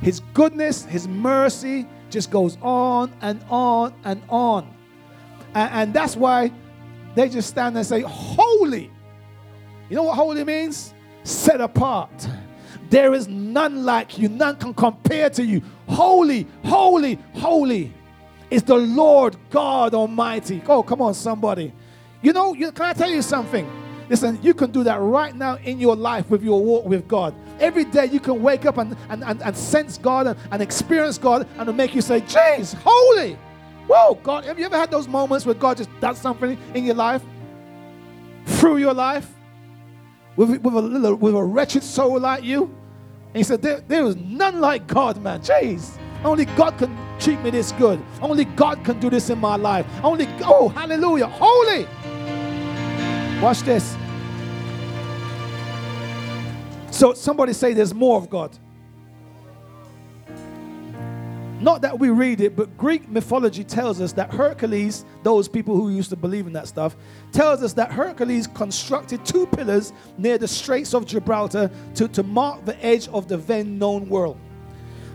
His goodness, His mercy just goes on and on and on, and, and that's why they just stand and say, "Holy." You know what holy means? Set apart. There is none like you, none can compare to you. Holy, holy, holy is the Lord God Almighty. Oh, come on, somebody. You know, you, can I tell you something? Listen, you can do that right now in your life with your walk with God. Every day you can wake up and, and, and, and sense God and, and experience God and it'll make you say, James, holy. Whoa, God, have you ever had those moments where God just does something in your life? Through your life? With, with, a, little, with a wretched soul like you? And he said, there, there is none like God, man. Jeez. Only God can treat me this good. Only God can do this in my life. Only, oh, hallelujah, holy. Watch this. So somebody say there's more of God. Not that we read it, but Greek mythology tells us that Hercules, those people who used to believe in that stuff, tells us that Hercules constructed two pillars near the Straits of Gibraltar to, to mark the edge of the then known world.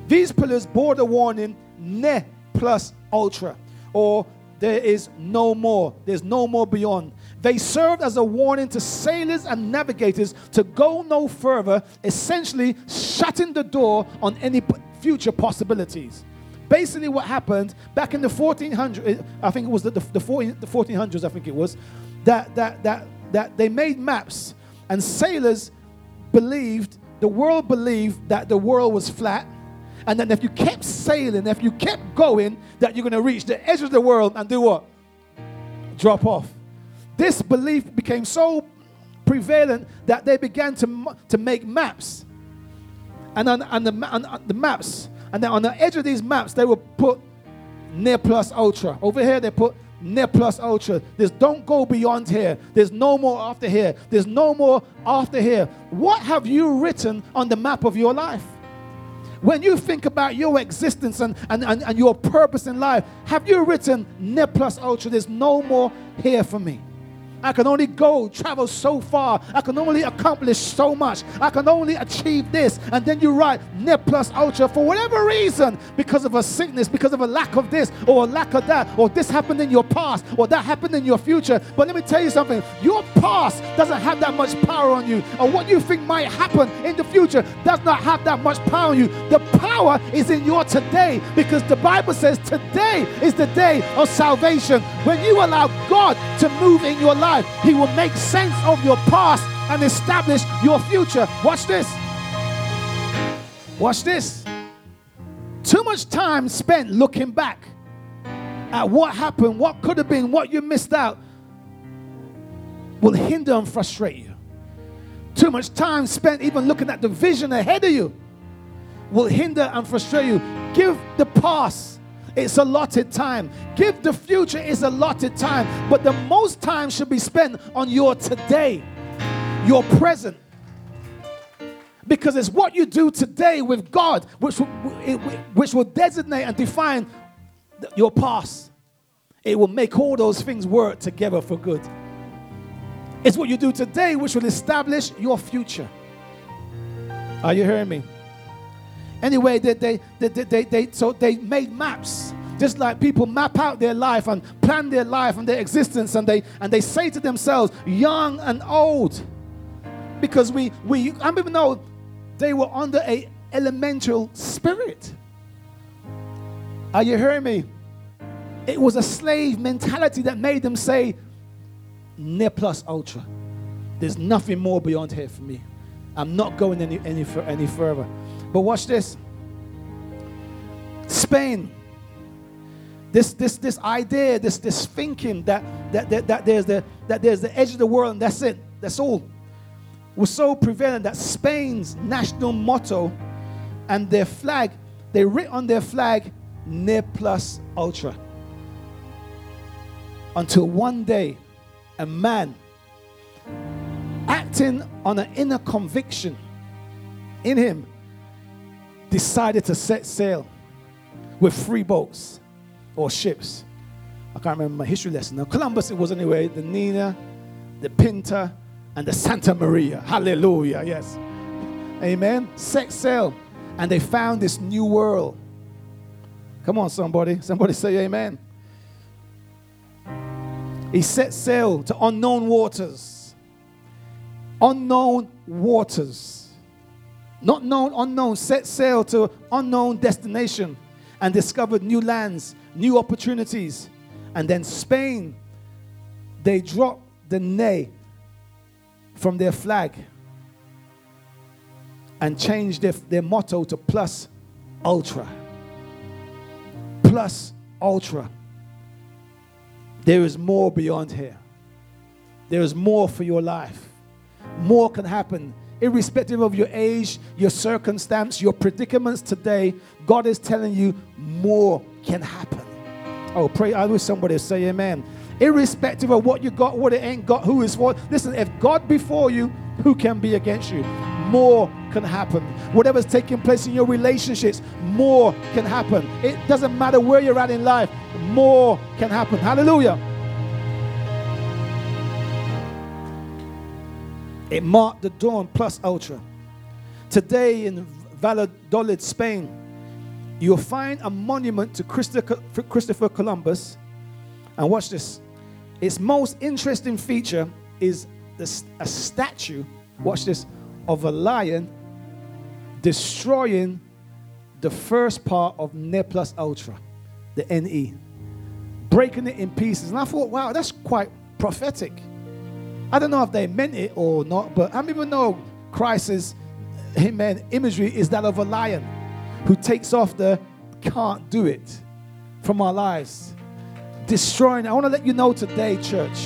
These pillars bore the warning ne plus ultra, or there is no more, there's no more beyond. They served as a warning to sailors and navigators to go no further, essentially shutting the door on any future possibilities. Basically, what happened back in the 1400s, eh, I think it was the, the, the, 14, the 1400s, I think it was, that, that, that, that they made maps and sailors believed, the world believed that the world was flat. And then if you kept sailing, if you kept going, that you're going to reach the edge of the world and do what? Drop off. This belief became so prevalent that they began to, to make maps. And on, on, the, on the maps, and then on the edge of these maps, they would put ne plus ultra. Over here, they put ne plus ultra. There's don't go beyond here. There's no more after here. There's no more after here. What have you written on the map of your life? When you think about your existence and, and, and, and your purpose in life, have you written ne plus ultra? There's no more here for me. I can only go, travel so far. I can only accomplish so much. I can only achieve this. And then you write ne plus ultra for whatever reason, because of a sickness, because of a lack of this, or a lack of that, or this happened in your past, or that happened in your future. But let me tell you something your past doesn't have that much power on you, or what you think might happen in the future does not have that much power on you. The power is in your today, because the Bible says today is the day of salvation. When you allow God to move in your life, He will make sense of your past and establish your future. Watch this. Watch this. Too much time spent looking back at what happened, what could have been, what you missed out will hinder and frustrate you. Too much time spent even looking at the vision ahead of you will hinder and frustrate you. Give the past it's allotted time. Give the future is allotted time. But the most time should be spent on your today, your present. Because it's what you do today with God which will, which will designate and define your past. It will make all those things work together for good. It's what you do today which will establish your future. Are you hearing me? Anyway, they, they, they, they, they, so they made maps. Just like people map out their life and plan their life and their existence, and they and they say to themselves, young and old. Because we we I even know they were under a elemental spirit. Are you hearing me? It was a slave mentality that made them say, ne plus ultra. There's nothing more beyond here for me. I'm not going any, any, any further. But watch this. Spain. This, this, this idea, this, this thinking that, that, that, that, there's the, that there's the edge of the world and that's it, that's all, was so prevalent that Spain's national motto and their flag, they writ on their flag, ne plus ultra. Until one day, a man acting on an inner conviction in him decided to set sail with three boats or ships. I can't remember my history lesson. Now, Columbus, it was anyway the Nina, the Pinta, and the Santa Maria. Hallelujah. Yes. Amen. Set sail. And they found this new world. Come on, somebody. Somebody say amen. He set sail to unknown waters. Unknown waters not known, unknown, set sail to unknown destination and discovered new lands, new opportunities. And then Spain, they dropped the nay from their flag and changed their, their motto to plus ultra. Plus ultra. There is more beyond here. There is more for your life. More can happen irrespective of your age, your circumstance, your predicaments today, God is telling you more can happen. Oh, pray I wish somebody say amen. Irrespective of what you got, what it ain't got, who is what. Listen, if God before you, who can be against you? More can happen. Whatever's taking place in your relationships, more can happen. It doesn't matter where you're at in life, more can happen. Hallelujah. It marked the dawn plus ultra. Today in Valladolid, Spain, you'll find a monument to Christopher Columbus. And watch this. Its most interesting feature is a statue, watch this, of a lion destroying the first part of Ne plus ultra, the NE, breaking it in pieces. And I thought, wow, that's quite prophetic. I don't know if they meant it or not, but how many people know Christ's amen, imagery is that of a lion who takes off the can't do it from our lives, destroying. I want to let you know today, church,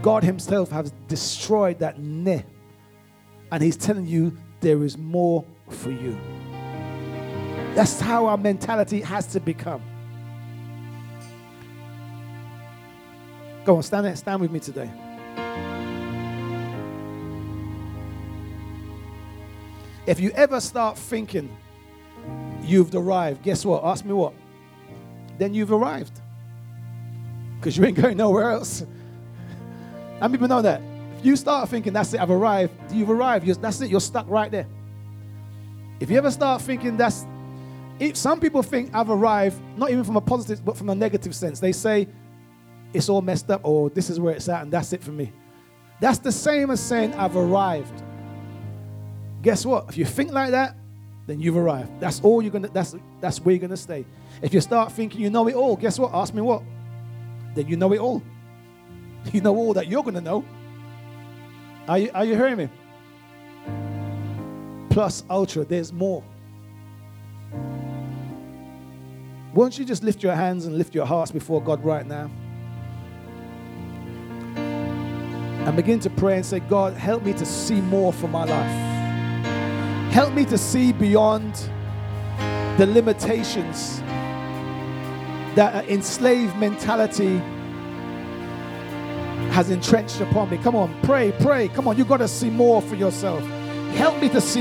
God Himself has destroyed that ne, and He's telling you there is more for you. That's how our mentality has to become. Go on, stand there, stand with me today. If you ever start thinking you've arrived, guess what? Ask me what? Then you've arrived. Because you ain't going nowhere else. How many people know that? If you start thinking, that's it, I've arrived, you've arrived. You're, that's it, you're stuck right there. If you ever start thinking that's, if some people think I've arrived, not even from a positive, but from a negative sense. They say, it's all messed up, or this is where it's at, and that's it for me. That's the same as saying I've arrived. Guess what? If you think like that, then you've arrived. That's all you're gonna that's that's where you're gonna stay. If you start thinking you know it all, guess what? Ask me what? Then you know it all. You know all that you're gonna know. Are you are you hearing me? Plus ultra, there's more. Won't you just lift your hands and lift your hearts before God right now? And begin to pray and say, God, help me to see more for my life. Help me to see beyond the limitations that enslaved mentality has entrenched upon me. Come on, pray, pray. Come on, you've got to see more for yourself. Help me to see